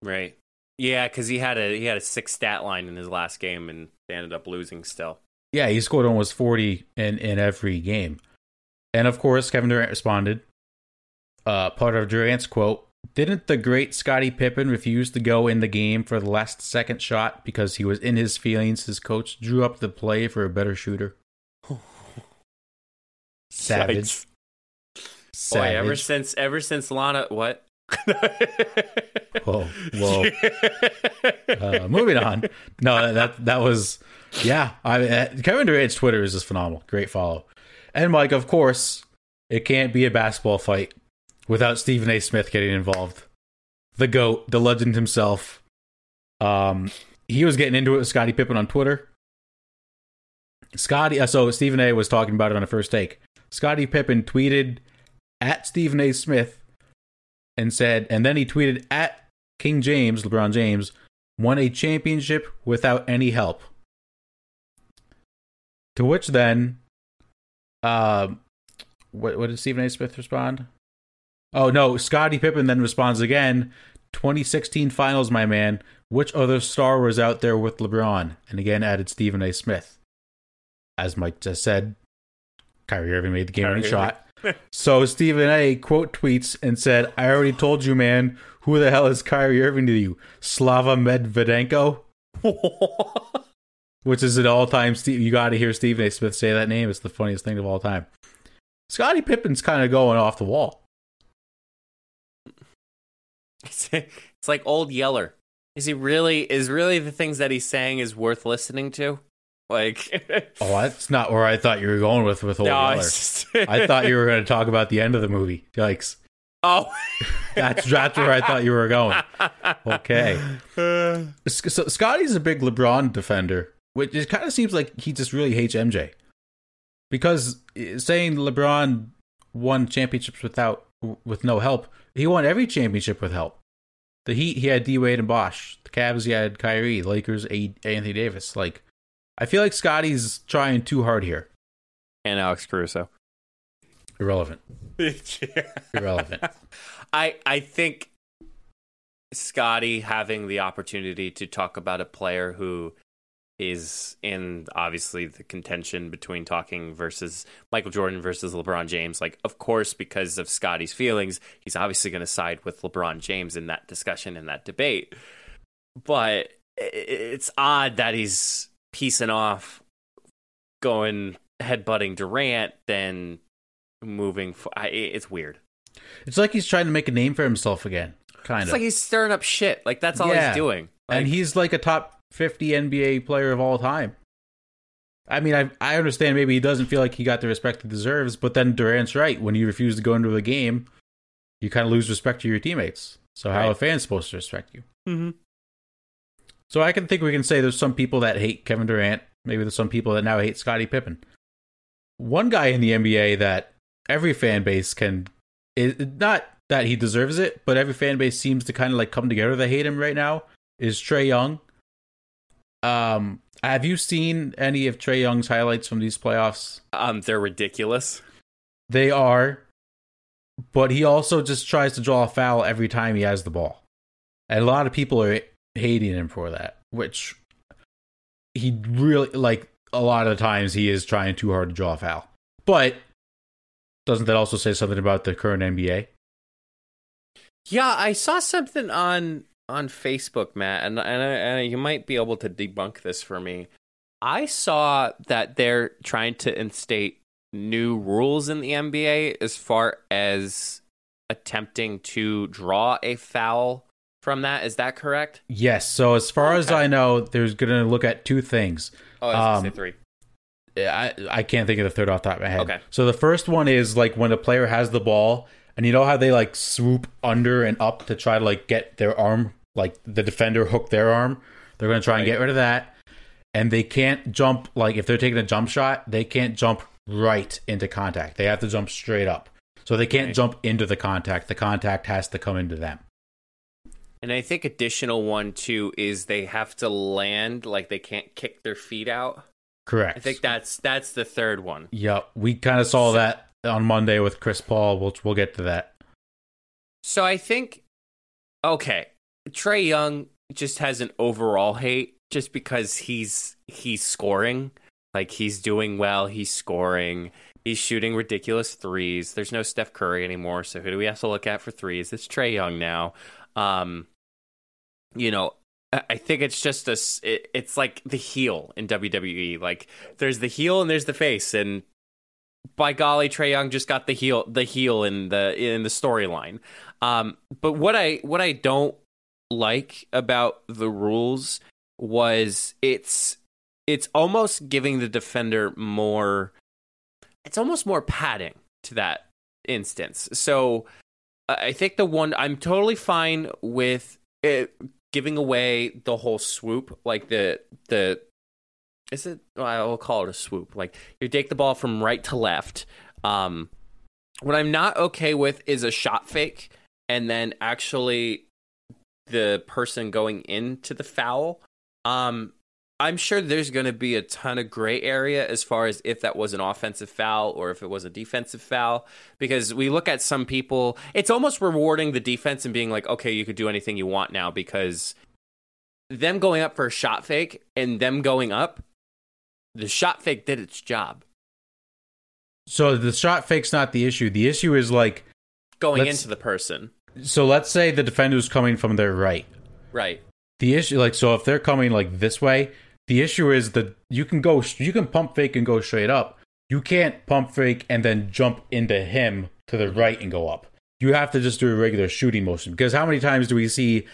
Right. Yeah, because he had a he had a six stat line in his last game and they ended up losing still. Yeah, he scored almost forty in in every game. And of course, Kevin Durant responded. Uh, part of Durant's quote Didn't the great Scottie Pippen refuse to go in the game for the last second shot because he was in his feelings? His coach drew up the play for a better shooter. Savage. Savage. Boy, ever since ever since Lana, what? whoa, whoa. Uh, moving on. No, that that was yeah. I mean, uh, Kevin Durant's Twitter is just phenomenal. Great follow. And Mike, of course, it can't be a basketball fight without Stephen A. Smith getting involved. The goat, the legend himself. Um, he was getting into it with Scottie Pippen on Twitter. Scottie, uh, so Stephen A. was talking about it on a first take. Scottie Pippen tweeted at Stephen A. Smith and said, and then he tweeted at King James, LeBron James, won a championship without any help. To which then, uh, what, what did Stephen A. Smith respond? Oh, no, Scottie Pippen then responds again 2016 finals, my man. Which other star was out there with LeBron? And again added Stephen A. Smith. As Mike just said, Kyrie Irving made the game winning shot. So Stephen A. quote tweets and said, I already told you, man. Who the hell is Kyrie Irving to you? Slava Medvedenko? Which is an all time Steve. You got to hear Stephen A. Smith say that name. It's the funniest thing of all time. Scottie Pippen's kind of going off the wall. It's, it's like old Yeller. Is he really? Is really the things that he's saying is worth listening to? Like, oh, that's not where I thought you were going with with old no, Yeller. Just... I thought you were going to talk about the end of the movie. Yikes! Oh, that's that's where I thought you were going. Okay. So Scottie's a big LeBron defender, which it kind of seems like he just really hates MJ because eh, saying LeBron won championships without with no help, he won every championship with help. The Heat, he had D Wade and Bosh. The Cavs, he had Kyrie. Lakers, Anthony Davis. Like I feel like Scottie's trying too hard here. And Alex Caruso. Irrelevant. Irrelevant. I I think Scotty having the opportunity to talk about a player who is in obviously the contention between talking versus Michael Jordan versus LeBron James. Like, of course, because of Scottie's feelings, he's obviously going to side with LeBron James in that discussion in that debate. But it's odd that he's piecing off, going headbutting Durant, then moving. For, I, it's weird. It's like he's trying to make a name for himself again. Kind it's of like he's stirring up shit. Like that's all yeah. he's doing. Like, and he's like a top fifty NBA player of all time. I mean, I I understand maybe he doesn't feel like he got the respect he deserves, but then Durant's right. When you refuse to go into the game, you kind of lose respect to your teammates. So how right. are fans supposed to respect you? Mm-hmm. So I can think we can say there's some people that hate Kevin Durant. Maybe there's some people that now hate Scottie Pippen. One guy in the NBA that every fan base can, is not that he deserves it, but every fan base seems to kind of like come together to hate him right now is Trae Young. Um, have you seen any of Trae Young's highlights from these playoffs? Um, they're ridiculous. They are, but he also just tries to draw a foul every time he has the ball. And a lot of people are hating him for that, which he really like a lot of times he is trying too hard to draw a foul. But doesn't that also say something about the current NBA? Yeah, I saw something on on Facebook, Matt, and and, and you might be able to debunk this for me. I saw that they're trying to instate new rules in the NBA as far as attempting to draw a foul from that. Is that correct? Yes. So as far okay. as I know, there's going to look at two things. Oh, I um, say three. I I can't think of the third off the top of my head. Okay. So the first one is like when a player has the ball And you know how they like swoop under and up to try to like get their arm, like the defender hook their arm. They're going to try and get rid of that. And they can't jump like if they're taking a jump shot, they can't jump right into contact. They have to jump straight up. So they can't Right. jump into the contact. The contact has to come into them. And I think additional one too is they have to land like they can't kick their feet out. Correct. I think that's that's the third one. Yep, we kind of saw that on Monday with Chris Paul. We'll we'll get to that. So I think okay, Trae Young just has an overall hate just because he's he's scoring, like he's doing well, he's scoring, he's shooting ridiculous threes. There's no Steph Curry anymore, so who do we have to look at for threes? It's Trae Young now. Um you know, I think it's just a it's like the heel in WWE. Like there's the heel and there's the face and by golly, Trae Young just got the heel the heel in the in the storyline. Um, but what I what I don't like about the rules was it's it's almost giving the defender more it's almost more padding to that instance. So I think the one I'm totally fine with it giving away the whole swoop, like the the is it well, I'll call it a swoop. Like you take the ball from right to left. Um what I'm not okay with is a shot fake and then actually the person going into the foul. Um I'm sure there's going to be a ton of gray area as far as if that was an offensive foul or if it was a defensive foul because we look at some people it's almost rewarding the defense and being like okay you could do anything you want now because them going up for a shot fake and them going up the shot fake did its job So the shot fake's not the issue. The issue is like going into the person so let's say the defender's coming from their right. right The issue like so if they're coming like this way, the issue is that you can go you can pump fake and go straight up. You can't pump fake and then jump into him to the right and go up. You have to just do a regular shooting motion because how many times do we see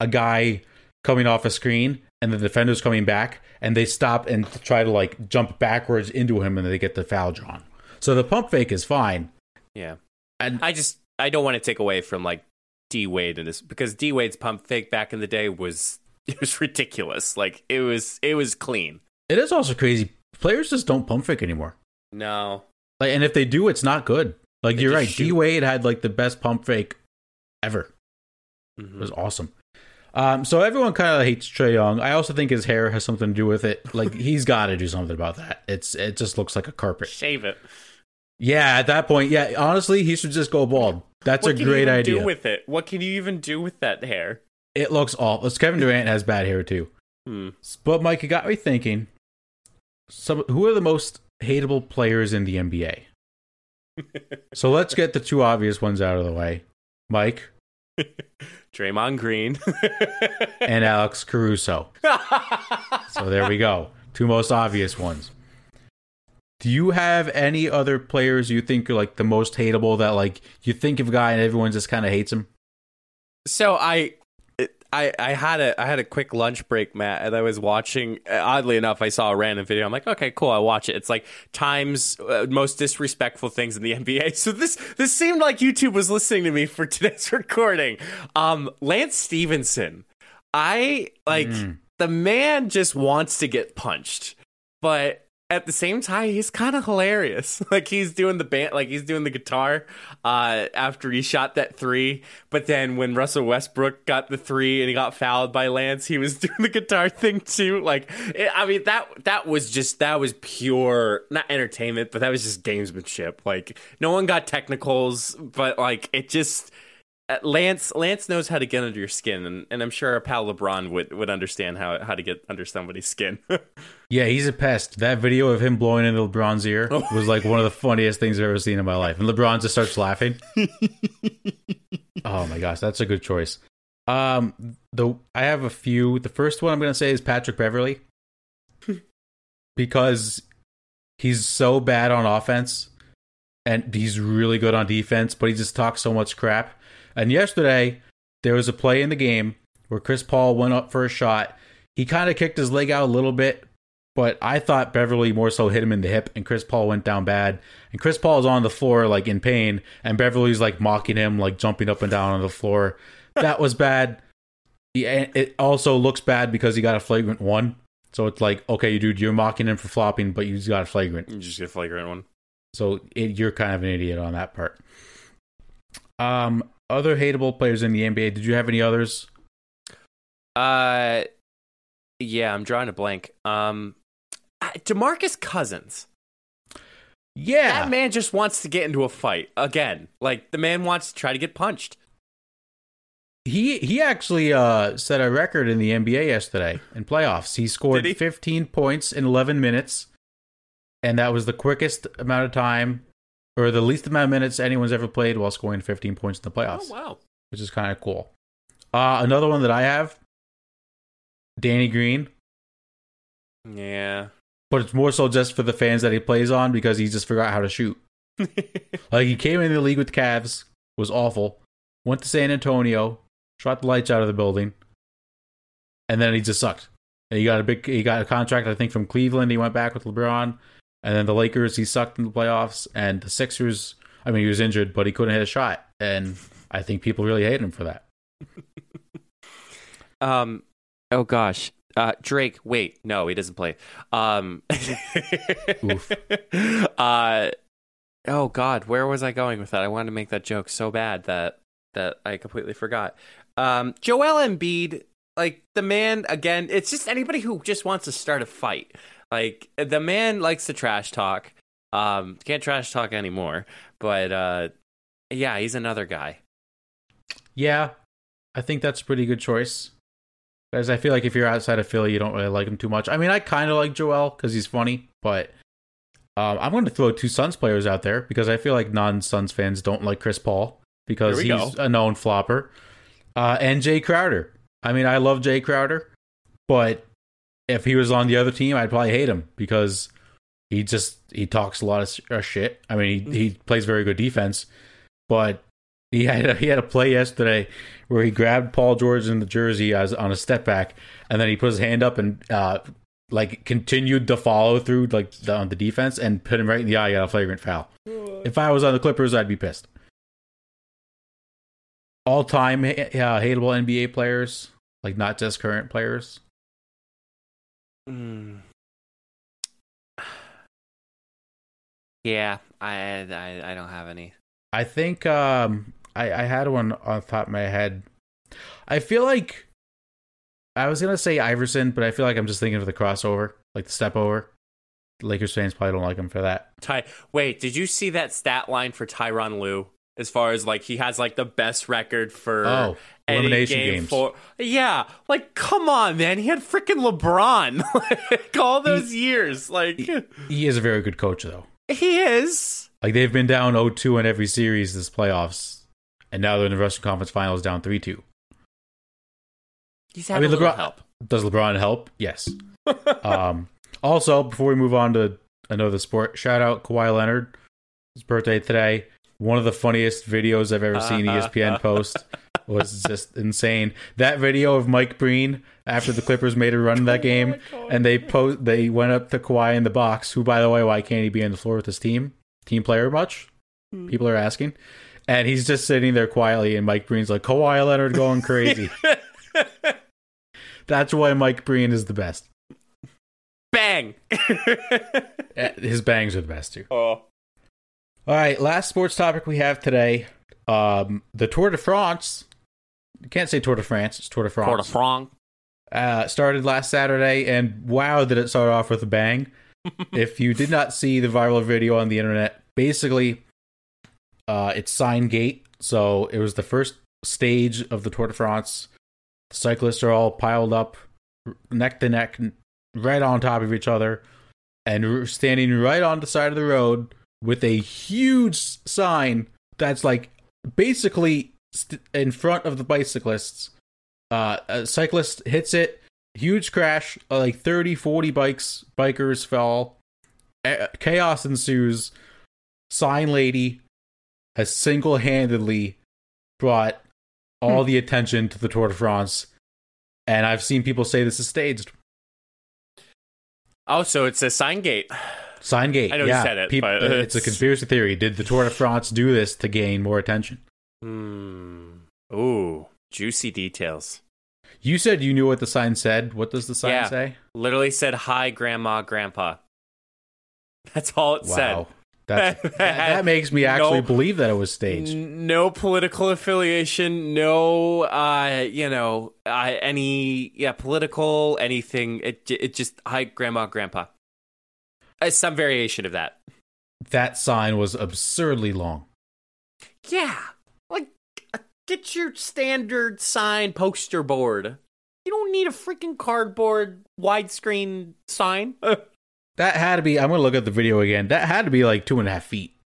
a guy coming off a screen and the defender's coming back and they stop and try to like jump backwards into him and they get the foul drawn. So the pump fake is fine. yeah And i just i don't want to take away from like d wade in this because d wade's pump fake back in the day was it was ridiculous like it was it was clean it is also crazy. Players just don't pump fake anymore. no Like, and if they do, it's not good. Like They you're right. D Wade had like the best pump fake ever. It Mhm. was awesome. Um, so everyone kind of hates Trae Young. I also think his hair has something to do with it. Like he's got to do something about that. It's it just looks like a carpet. shave it Yeah, at that point, yeah. Honestly, he should just go bald. That's what a great idea. do with it what can you even do with that hair it looks awful. Kevin Durant has bad hair too. hmm. But Mike, it got me thinking. Some who are the most hateable players in the NBA? so let's get the two obvious ones out of the way. Mike Draymond Green. and Alex Caruso. So there we go. Two most obvious ones. Do you have any other players you think are like the most hateable that like you think of a guy and everyone just kind of hates him? so I, I, I had a, I had a quick lunch break, Matt, and I was watching. Oddly enough, I saw a random video. I'm like, okay, cool. I watch it. It's like times uh, most disrespectful things in the NBA. So this, this seemed like YouTube was listening to me for today's recording. Um, Lance Stephenson. I like Mm. the man just wants to get punched, but at the same time, he's kind of hilarious. Like he's doing the band, like he's doing the guitar uh, after he shot that three. But then when Russell Westbrook got the three and he got fouled by Lance, he was doing the guitar thing too. Like it, I mean that that was just that was pure not entertainment, but that was just gamesmanship. Like no one got technicals, but like it just. Uh, Lance Lance knows how to get under your skin, and, and I'm sure our pal LeBron would, would understand how how to get under somebody's skin. Yeah, he's a pest. That video of him blowing into LeBron's ear was like one of the funniest things I've ever seen in my life. And LeBron just starts laughing. oh my gosh, that's a good choice. Um, the I have a few. The first one I'm going to say is Patrick Beverley because he's so bad on offense and he's really good on defense, but he just talks so much crap. And yesterday there was a play in the game where Chris Paul went up for a shot. He kind of kicked his leg out a little bit, but I thought Beverley more so hit him in the hip, and Chris Paul went down bad. And Chris Paul is on the floor like in pain, and Beverley's like mocking him, like jumping up and down on the floor. That was bad. Yeah, it also looks bad because he got a flagrant one. So it's like, okay, dude, you're mocking him for flopping, but you just got a flagrant. You just get a flagrant one. So it, you're kind of an idiot on that part. Um, other hateable players in the NBA. Did you have any others? Uh, yeah, I'm drawing a blank. Um, Demarcus Cousins. Yeah, That man just wants to get into a fight again. Like the man wants to try to get punched. he he actually uh, set a record in the NBA yesterday in playoffs. He scored he? 15 points in 11 minutes, and that was the quickest amount of time or the least amount of minutes anyone's ever played while scoring 15 points in the playoffs, Oh wow. which is kind of cool. Uh, another one that I have, Danny Green. Yeah. but it's more so just for the fans that he plays on because he just forgot how to shoot. Like he came in the league with the Cavs, was awful, went to San Antonio, shot the lights out of the building, and then he just sucked. And he got a big, he got a contract I think from Cleveland. He went back with LeBron, and then the Lakers he sucked in the playoffs, and the Sixers. I mean, he was injured, but he couldn't hit a shot, and I think people really hate him for that. Um. Oh gosh. Uh, Drake. Wait. No, he doesn't play. Um. Oof. Uh. Oh God. Where was I going with that? I wanted to make that joke so bad that that I completely forgot. Um. Joel Embiid. Like the man again. It's just anybody who just wants to start a fight. Like the man likes to trash talk. Um. Can't trash talk anymore. But uh. Yeah, he's another guy. Yeah, I think that's a pretty good choice. Because I feel like if you're outside of Philly, you don't really like him too much. I mean, I kind of like Joel because he's funny, but um, I'm going to throw two Suns players out there because I feel like non-Suns fans don't like Chris Paul because he's go. a known flopper, uh, and Jae Crowder. I mean, I love Jae Crowder, but if he was on the other team, I'd probably hate him because he just he talks a lot of sh- uh, shit. I mean, he, he plays very good defense, but he had a, he had a play yesterday where he grabbed Paul George in the jersey as on a step back, and then he put his hand up and uh, like continued the follow through like the, on the defense and put him right in the eye. Got a flagrant foul. If I was on the Clippers, I'd be pissed. All time uh, hateable NBA players, like not just current players. Mm. Yeah, I, I I don't have any. I think um, I, I had one on the top of my head. I feel like I was gonna say Iverson, but I feel like I'm just thinking of the crossover, like the step over. Lakers fans probably don't like him for that. Ty, wait, did you see that stat line for Tyronn Lue? As far as like he has like the best record for Oh, elimination game games. for yeah, like come on, man, he had freaking LeBron like all those years, like He is a very good coach, though. he is. Like they've been down 0-2 in every series this playoffs, and now they're in the Western Conference Finals down 3-2. He's I mean, LeBron- help. Does LeBron help? Yes. um, also, before we move on to another sport, shout out Kawhi Leonard. His birthday today. One of the funniest videos I've ever seen ESPN post was just insane. That video of Mike Breen after the Clippers made a run in that game, and they post they went up to Kawhi in the box. Who, by the way, why can't he be on the floor with his team? Team player much? People are asking. And he's just sitting there quietly, and Mike Breen's like, Kawhi Leonard going crazy. That's why Mike Breen is the best. Bang. Eh, His bangs are the best too. oh. All right, last sports topic we have today. Um, the Tour de France. You can't say Tour de France. It's Tour de France. Quarter frong. uh, started last Saturday, and wow, did it start off with a bang! if you did not see the viral video on the internet, basically, uh, it's sign gate. So it was the first stage of the Tour de France. The cyclists are all piled up, neck to neck, right on top of each other, and standing right on the side of the road with a huge sign that's like basically st- in front of the bicyclists. Uh, a cyclist hits it huge crash uh, like 30 40 bikes bikers fell. A- chaos ensues. Sign lady has single-handedly brought all the attention to the tour de france and i've seen people say this is staged. Oh, so it's a sign gate. Sign gate. I know you said it, Peop- but it's a conspiracy theory. Did the Tour de France do this to gain more attention? Hmm. Ooh, juicy details. You said you knew what the sign said. What does the sign Yeah. say? Literally said, "Hi, Grandma, Grandpa." That's all it said. Wow. That's, that, that makes me actually No. believe that it was staged. No political affiliation, no, uh, you know, uh, any yeah, political anything. It it just hi, grandma, grandpa. Uh, some variation of that. That sign was absurdly long. Yeah, like get your standard sign poster board. You don't need a freaking cardboard widescreen sign. That had to be. I'm gonna look at the video again. That had to be like two and a half feet.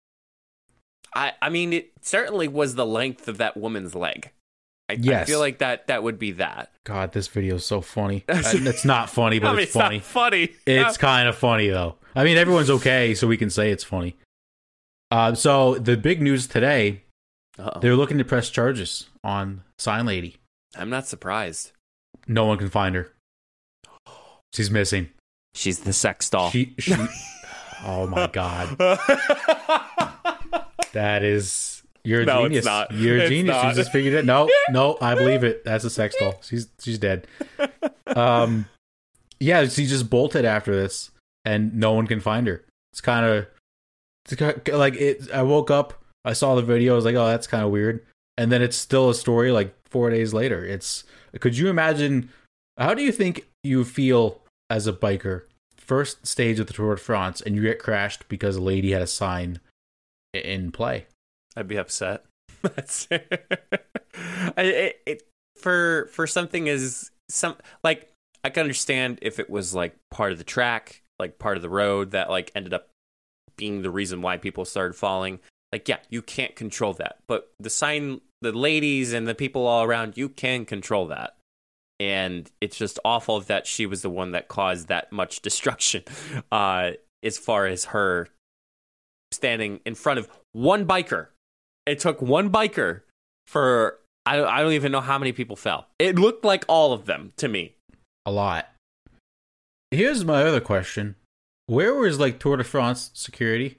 I I mean, it certainly was the length of that woman's leg. I, I feel like that that would be that. God, this video is so funny. Uh, it's not funny, but I mean, it's funny. not funny. It's kind of funny though. I mean, everyone's okay, so we can say it's funny. Uh, so the big news today, Uh-oh. they're looking to press charges on Sign Lady. I'm not surprised. No one can find her. She's missing. She's the sex doll. She, she. oh my god, that is you're a No, genius. You're a It's genius. not. You just figured it. No, no, I believe it. That's a sex doll. She's she's dead. Um, yeah, she just bolted after this, and no one can find her. It's kind of it's like it. I woke up, I saw the video, I was like, oh, that's kind of weird, and then it's still a story like four days later. It's could you imagine? How do you think you feel as a biker? First stage of the Tour de France, and you get crashed because a lady had a sign in play. I'd be upset. That's it, it, for for something is some like I can understand if it was like part of the track, like part of the road that like ended up being the reason why people started falling. Like yeah, you can't control that, but the sign, the ladies and the people all around, you can control that. And it's just awful that she was the one that caused that much destruction. Uh, as far as her standing in front of one biker. It took one biker for I don't, I don't even know how many people fell. It looked like all of them to me. a lot. Here's my other question: Where was like Tour de France security?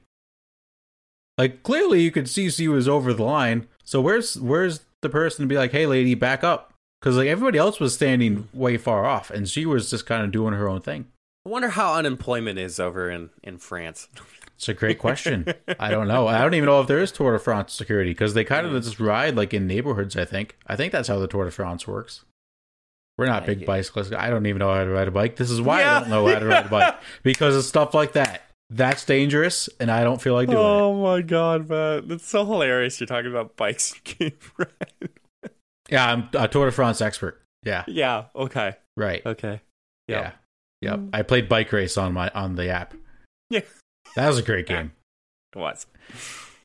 Like clearly you could see she was over the line. So where's where's the person to be like, "Hey, lady, back up"? Because like everybody else was standing way far off, and she was just kind of doing her own thing. I wonder how unemployment is over in in France. It's a great question. I don't know. I don't even know if there is Tour de France security because they kind of just ride like in neighborhoods. I think. I think that's how the Tour de France works. We're not big bicyclists. I don't even know how to ride a bike. This is why Yeah. I don't know how to ride a bike because of stuff like that. That's dangerous, and I don't feel like doing it. Oh my god, man, that's so hilarious! You're talking about bikes. Yeah, I'm a Tour de France expert. Yeah, yeah. Okay. right. Okay. Yeah, yep. Mm. I played bike race on my on the app. Yeah. That was a great game. It was.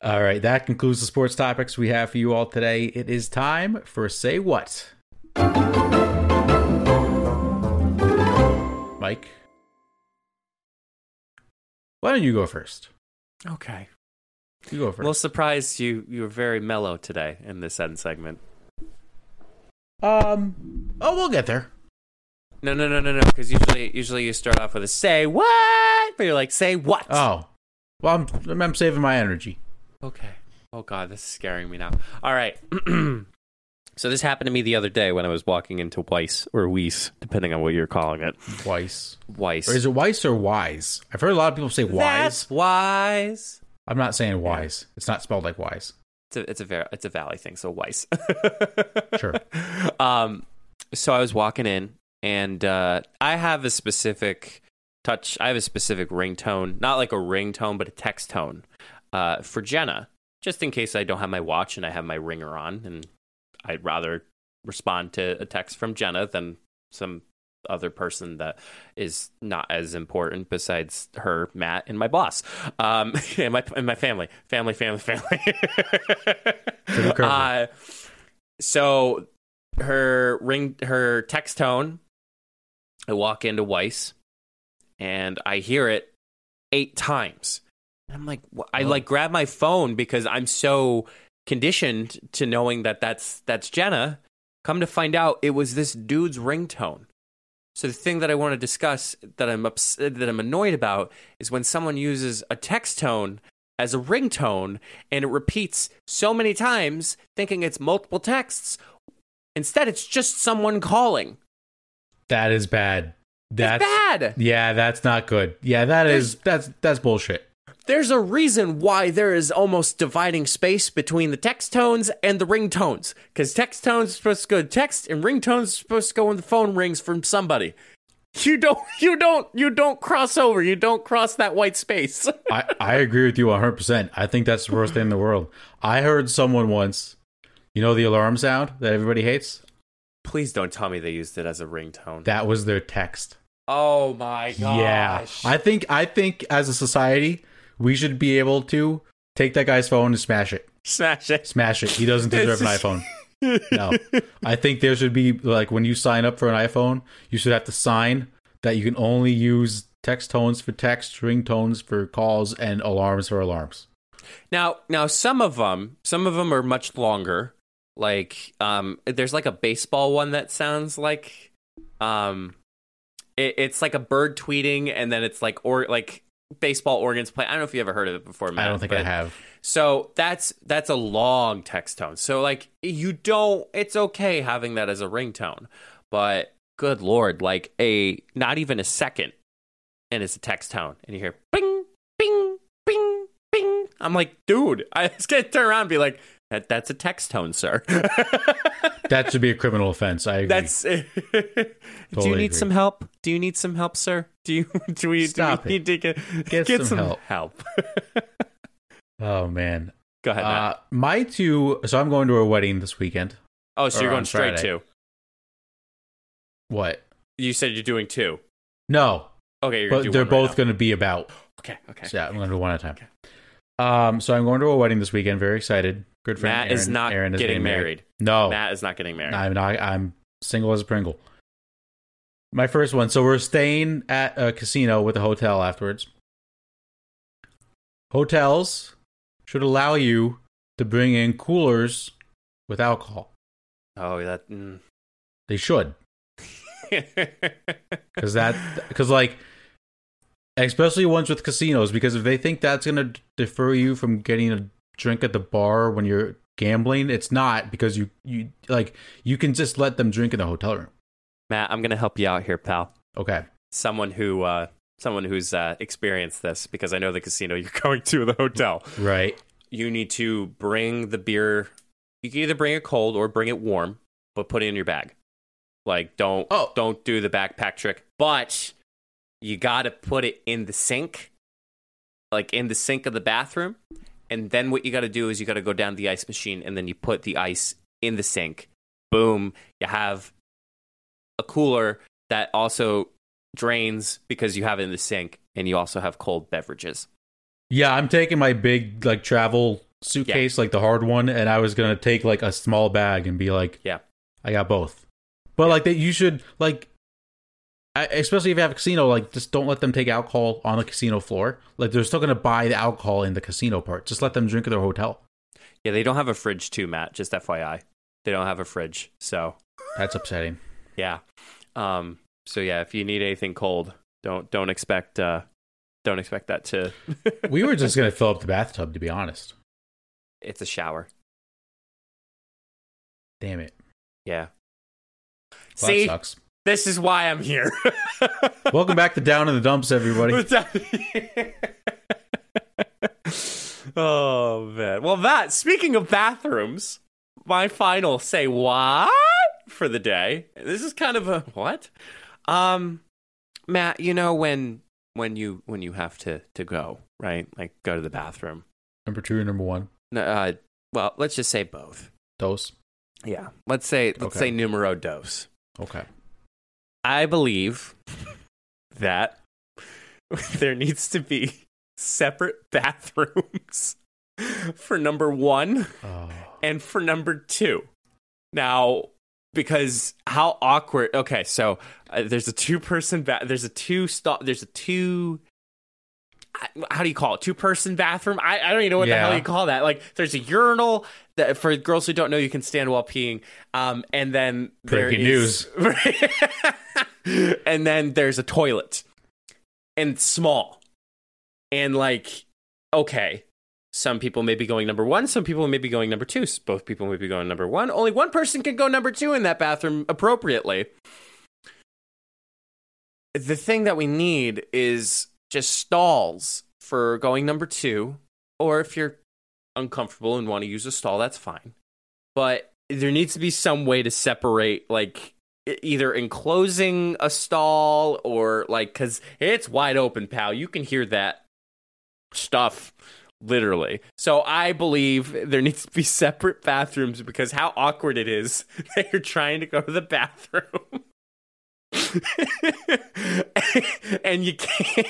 All right, that concludes the sports topics we have for you all today. It is time for Say What. Mike, why don't you go first? Okay. You go first. little surprised you you were very mellow today in this end segment. um, oh, we'll get there. No, no, no, no, no. Because usually, usually you start off with a "say what," but you're like "say what." Oh, well, I'm I'm saving my energy. Okay. Oh god, this is scaring me now. All right. so this happened to me the other day when I was walking into Weis or Weis, depending on what you're calling it. Weis, Weis. or is it Weis or Wise? I've heard a lot of people say Wise. That's wise. I'm not saying Wise. It's not spelled like Wise. It's a it's a ver- it's a valley thing, so Weis. Sure. Um. So I was walking in, and uh, I have a specific touch. I have a specific ringtone, not like a ringtone, but a text tone uh, for Jenna, just in case I don't have my watch and I have my ringer on, and I'd rather respond to a text from Jenna than some other person that is not as important besides her, Matt, and my boss, um, and my and my family, family, family, family. uh, so her ring, her text tone. I walk into Weis, and I hear it eight times. And I'm like, wh- I Oh. like grab my phone because I'm so conditioned to knowing that that's that's Jenna. Come to find out, it was this dude's ringtone. So the thing that I want to discuss that I'm ups- that I'm annoyed about is when someone uses a text tone as a ringtone and it repeats so many times, thinking it's multiple texts. Instead, it's just someone calling. That is bad. That's That's bad. Yeah, that's not good. Yeah, that is that's that's bullshit. There's a reason why there is almost dividing space between the text tones and the ringtones. Because text tones are supposed to go to text, and ringtones are supposed to go when the phone rings from somebody. You don't, you don't, you don't cross over. You don't cross that white space. I, I agree with you 100%. I think that's the worst thing in the world. I heard someone once, you know, the alarm sound that everybody hates? Please don't tell me they used it as a ringtone. That was their text. oh my gosh. Yeah. I think I think as a society, we should be able to take that guy's phone and smash it. Smash it. Smash it. He doesn't deserve an iPhone. No. I think there should be like when you sign up for an iPhone, you should have to sign that you can only use text tones for text, ringtones for calls, and alarms for alarms. Now, now some of them, some of them are much longer. Like, um, there's like a baseball one that sounds like, um, it, it's like a bird tweeting, and then it's like or like baseball organs play. I don't know if you ever heard of it before. Matt, I don't think I have. So that's that's a long text tone. So like you don't. It's okay having that as a ringtone, but good lord, like a not even a second, and it's a text tone, and you hear bing, bing, bing, bing. I'm like, dude, I just gonna turn around and be like, that, that's a text tone, sir. That should be a criminal offense. I agree. that's. do you need agree. some help? Do you need some help, sir? Do you do we, Stop do we it. need to get, Get some help. help? oh man. Go ahead. Uh, my two. So I'm going to a wedding this weekend. oh, so you're going straight Friday. to. What? You said you're doing two. No, Okay, you're but they're right both now. going to be about. Okay, okay. So yeah, I'm going to do one at a time. Okay. Um, so I'm going to a wedding this weekend. Very excited. Good friend. Matt Aaron, is not Aaron is getting getting married. No, Matt is not getting married. I'm not. I'm single as a Pringle. My first one. So we're staying at a casino with a hotel afterwards. Hotels should allow you to bring in coolers with alcohol. oh, that. Mm. They should, because that, because like, especially ones with casinos, because if they think that's gonna defer you from getting a drink at the bar when you're gambling, it's not because you you like you can just let them drink in the hotel room. Matt, I'm gonna help you out here, pal. Okay. Someone who, uh, someone who's uh, experienced this because I know the casino you're going to, the hotel. Right. You need to bring the beer. You can either bring it cold or bring it warm, but put it in your bag. Like, don't Oh. don't do the backpack trick. But you got to put it in the sink, like in the sink of the bathroom. And then what you got to do is you got to go down the ice machine, and then you put the ice in the sink. Boom! You have a cooler that also drains because you have it in the sink, and you also have cold beverages. Yeah, I'm taking my big like travel suitcase, like the hard one, and I was gonna take like a small bag and be like, Yeah. I got both. But like that, you should like, especially if you have a casino, like just don't let them take alcohol on the casino floor. Like they're still gonna buy the alcohol in the casino part. Just let them drink at their hotel. Yeah, they don't have a fridge too, Matt. Just FYI, they don't have a fridge. So That's upsetting. yeah, um, so yeah, if you need anything cold, don't don't expect uh, don't expect that to. we were just gonna fill up the bathtub, to be honest. it's a shower. Damn it. Yeah. Well, See, that sucks. This is why I'm here. Welcome back to Down in the Dumps, everybody. oh man. Well, that speaking of bathrooms, my final say what for the day. This is kind of a what? Um, Matt, you know when when you when you have to to go right, like go to the bathroom. Number two, or number one, No, Uh, well, let's just say both. dose. Yeah. Let's say let's Okay. say numero dos. Okay. I believe that there needs to be separate bathrooms for number one Oh. and for number two. Now, because how awkward. Okay, so uh, there's a two person ba- There's a two stall. There's a two. How do you call it? Two person bathroom? I, I don't even know what the hell you call that. Like, there's a urinal that for girls who don't know, you can stand while peeing. Um, and then Breaking is- and then there's a toilet, and small, and like, okay, some people may be going number one, some people may be going number two, both people may be going number one. Only one person can go number two in that bathroom appropriately. The thing that we need is just stalls for going number two, or if you're uncomfortable and want to use a stall, that's fine. But there needs to be some way to separate, like, either enclosing a stall or, like, because it's wide open, pal. You can hear that stuff literally. So I believe there needs to be separate bathrooms because how awkward it is that you're trying to go to the bathroom. and you can't.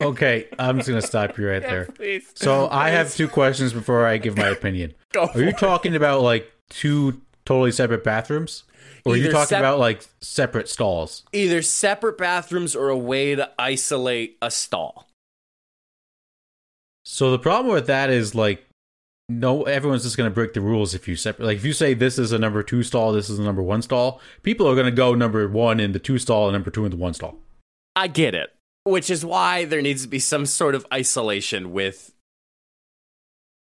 Okay, I'm just gonna stop you right there. Please. So I have two questions before I give my opinion. Are you it. talking about like two totally separate bathrooms? Or are you talking sep- about like separate stalls? either separate bathrooms or a way to isolate a stall? So the problem with that is like no everyone's just going to break the rules if you separate like if you say this is a number 2 stall, this is a number 1 stall, people are going to go number 1 in the 2 stall and number 2 in the 1 stall. I get it. Which is why there needs to be some sort of isolation with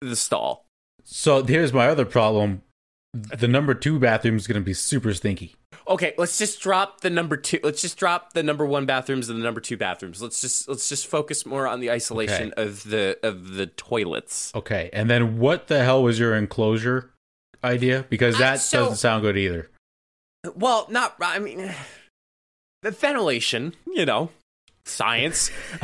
the stall. So here's my other problem. The number 2 bathroom is going to be super stinky. Okay, let's just drop the number two. Let's just drop the number one bathrooms and the number two bathrooms. Let's just let's just focus more on the isolation of the of the toilets. Okay. And then what the hell was your enclosure idea? Because that so- doesn't sound good either. Well, not I mean the ventilation. You know, science.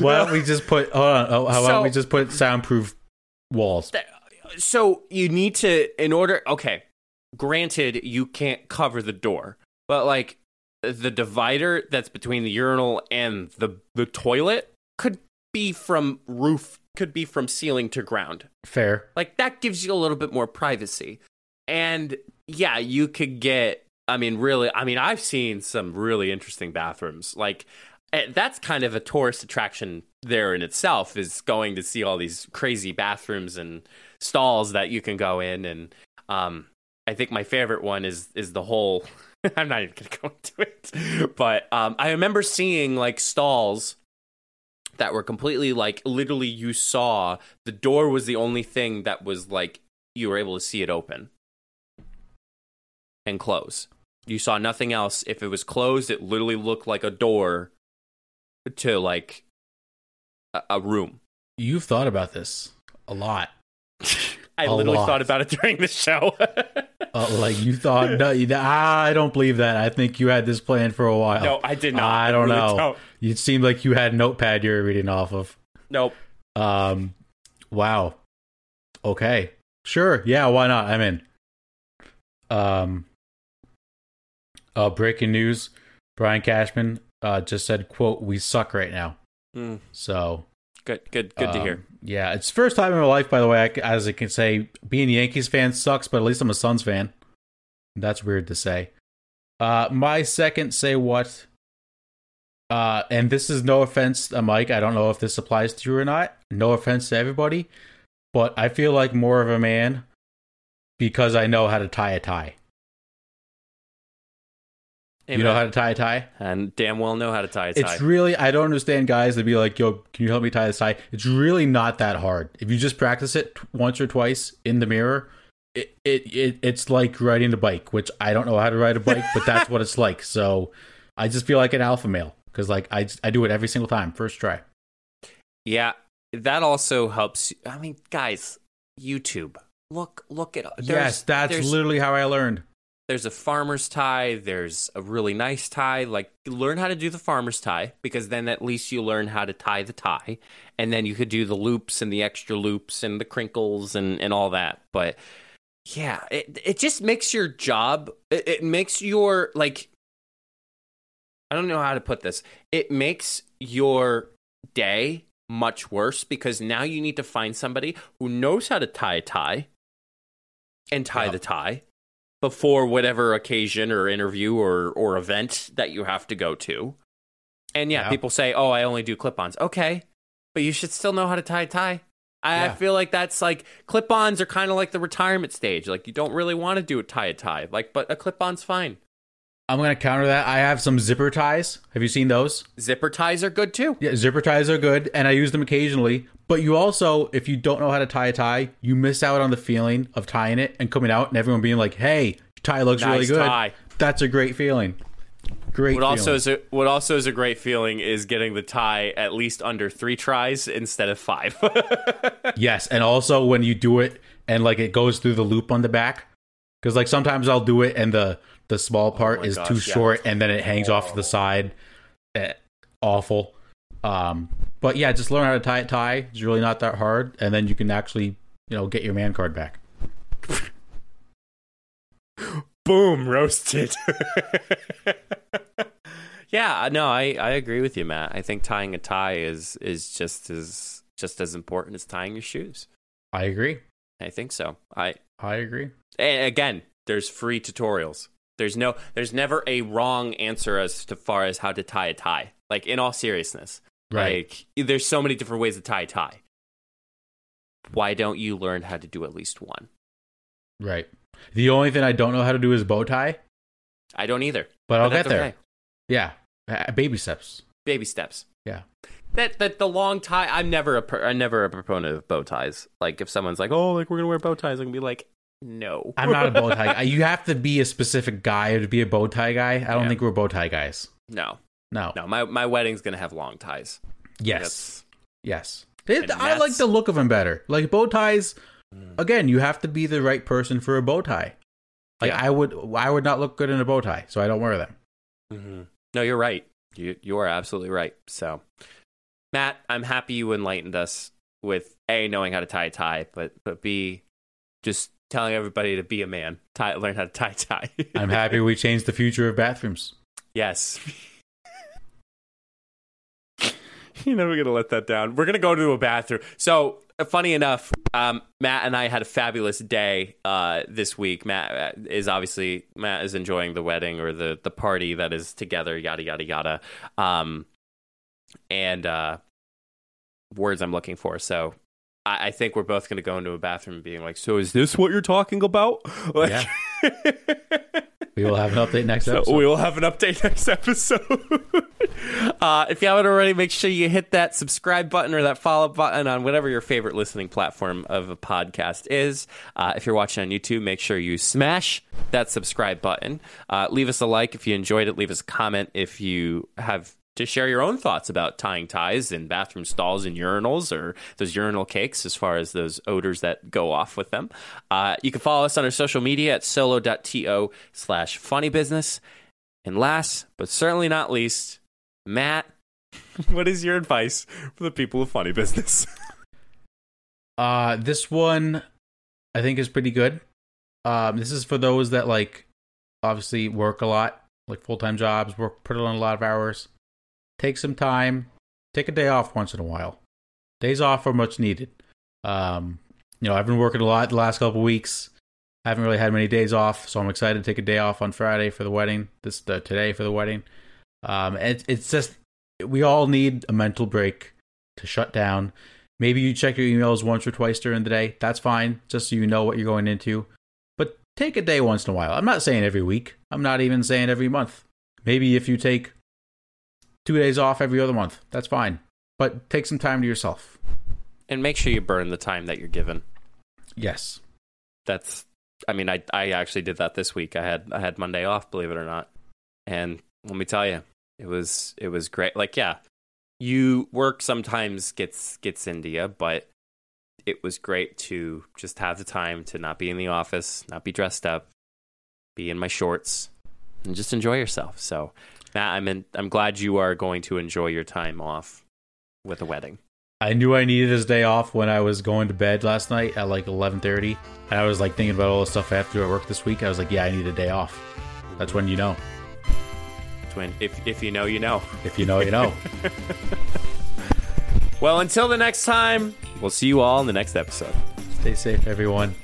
Why don't we just put hold on, oh, how about we just put soundproof walls? so you need to in order okay granted you can't cover the door but like the divider that's between the urinal and the the toilet could be from roof could be from ceiling to ground Fair. like that gives you a little bit more privacy and yeah you could get i mean really i mean i've seen some really interesting bathrooms like eh, that's kind of a tourist attraction there in itself is going to see all these crazy bathrooms and stalls that you can go in and um i think my favorite one is is the whole i'm not even gonna go into it but um i remember seeing like stalls that were completely like literally you saw the door was the only thing that was like you were able to see it open and close. You saw nothing else. If it was closed, it literally looked like a door to like a, a room. You've thought about this a lot. I A literally lot. thought about it during the show. Uh, like you thought, no, you- I don't believe that. I think you had this plan for a while. no, I did not. I don't really know. don't. It seemed like you had a notepad you were reading off of. Nope. Um, wow. Okay, sure. Yeah, why not? I'm in. Um. Uh, breaking news: Brian Cashman uh just said, "quote We suck right now." Mm, So good, good, good to um, hear. Yeah, it's first time in my life, by the way, I, as I can say, being a Yankees fan sucks, but at least I'm a Suns fan. That's weird to say. Uh, my second, say what? Uh, and this is no offense, uh, Mike. I don't know if this applies to you or not. No offense to everybody, but I feel like more of a man because I know how to tie a tie. You know how to tie a tie? and damn well know how to tie a tie. It's really I don't understand guys that be like, "Yo, can you help me tie this tie?" It's really not that hard. If you just practice it once or twice in the mirror, it, it it it's like riding a bike, which I don't know how to ride a bike, but that's what it's like. So I just feel like an alpha male because like I I do it every single time, first try. Yeah, that also helps. I mean, guys, YouTube. Look, look at yes, that's literally how I learned. There's a farmer's tie. There's a really nice tie. Like, learn how to do the farmer's tie because then at least you learn how to tie the tie, and then you could do the loops and the extra loops and the crinkles and and all that. But yeah, it it just makes your job. It, it makes your like. I don't know how to put this. It makes your day much worse because now you need to find somebody who knows how to tie a tie and tie the tie before whatever occasion or interview or or event that you have to go to. And yeah, Yeah. people say, "Oh, I only do clip-ons." Okay, but you should still know how to tie a tie. I, I feel like that's like clip-ons are kind of like the retirement stage. Like you don't really want to do a tie a tie, like but a clip-on's fine. I'm gonna counter that. I have some zipper ties. Have you seen those? Zipper ties are good too. Yeah, zipper ties are good, and I use them occasionally. But you also, if you don't know how to tie a tie, you miss out on the feeling of tying it and coming out and everyone being like, "Hey, tie looks really good." tie. That's a great feeling. Great. What also is a, what also is a great feeling is getting the tie at least under three tries instead of five. yes, and also when you do it and like it goes through the loop on the back, because like sometimes I'll do it and the the small part Oh is gosh, too yeah. short and then it hangs off to the side. Eh, awful. Um, but yeah, just learn how to tie it tie. It's really not that hard, and then you can actually you know get your man card back. Boom, roasted. yeah, uh, no, I, I agree with you, Matt. I think tying a tie is is just as just as important as tying your shoes. I agree. I think so. I I agree. and again, there's free tutorials. There's no there's never a wrong answer as to far as how to tie a tie. Like in all seriousness. Right. Like there's so many different ways to tie a tie. Why don't you learn how to do at least one? Right. The only thing I don't know how to do is bow tie, I don't either. but I'll get there. okay. Yeah. Uh, baby steps. Baby steps. Yeah. That that the long tie. I'm never a I'm never a proponent of bow ties. Like if someone's like, oh, like we're gonna wear bow ties, I'm gonna be like, no. I'm not a bow tie guy. You have to be a specific guy to be a bow tie guy. I don't Yeah. think we're bow tie guys. no, No. no. My my wedding's gonna have long ties. Yes. Yes. It- I like the look of them better. Like bow ties, Mm. again, you have to be the right person for a bow tie. Like Yeah. I would I would not look good in a bow tie, so I don't wear them. Mhm. No, you're right. You you are absolutely right. So, Matt, I'm happy you enlightened us with a knowing how to tie a tie, but but b just telling everybody to be a man, tie, learn how to tie a tie. I'm happy we changed the future of bathrooms. Yes. You're never gonna let that down. We're gonna go to a bathroom. So, uh, funny enough, um, Matt and I had a fabulous day uh, this week. Matt uh, is obviously Matt is enjoying the wedding or the the party that is together. Yada yada yada. Um, and uh, words I'm looking for. So. I I think we're both going to go into a bathroom and being like, "So is this what you're talking about?" Like, We will have an update next so episode. we will have an update next episode. uh, if you haven't already, make sure you hit that subscribe button or that follow button on whatever your favorite listening platform of a podcast is. Uh, if you're watching on YouTube, make sure you smash that subscribe button. Uh, leave us a like if you enjoyed it. Leave us a comment if you have to share your own thoughts about tying ties in bathroom stalls and urinals or those urinal cakes as far as those odors that go off with them. Uh, you can follow us on our social media at solo.to slash funny business. And last, but certainly not least, Matt, what is your advice for the people of funny business? Uh, this one I think is pretty good. Um, this is for those that like obviously work a lot, like full time jobs, work put in a lot of hours. Take some time, take a day off once in a while. Days off are much needed. Um, you know, I've been working a lot the last couple weeks. I haven't really had many days off, so I'm excited to take a day off on Friday for the wedding. This uh, today for the wedding. Um, it, it's just we all need a mental break to shut down. Maybe you check your emails once or twice during the day. That's fine, just so you know what you're going into. But take a day once in a while. I'm not saying every week. I'm not even saying every month. Maybe if you take two days off every other month, that's fine. But take some time to yourself. and make sure you burn the time that you're given. Yes. That's, I mean, I, I actually did that this week. I had, I had Monday off, believe it or not. And let me tell you, it was, it was great. Like, yeah, you work sometimes gets, gets into you, but it was great to just have the time to not be in the office, not be dressed up, be in my shorts, and just enjoy yourself. So, Matt, I'm in, I'm glad you are going to enjoy your time off with a wedding. I knew I needed this day off when I was going to bed last night at like 11:30, and I was like thinking about all the stuff I have to do at work this week. I was like, yeah, I need a day off. That's when you know. Twin, if if you know, you know. If you know, you know. Well, until the next time, we'll see you all in the next episode. Stay safe, everyone.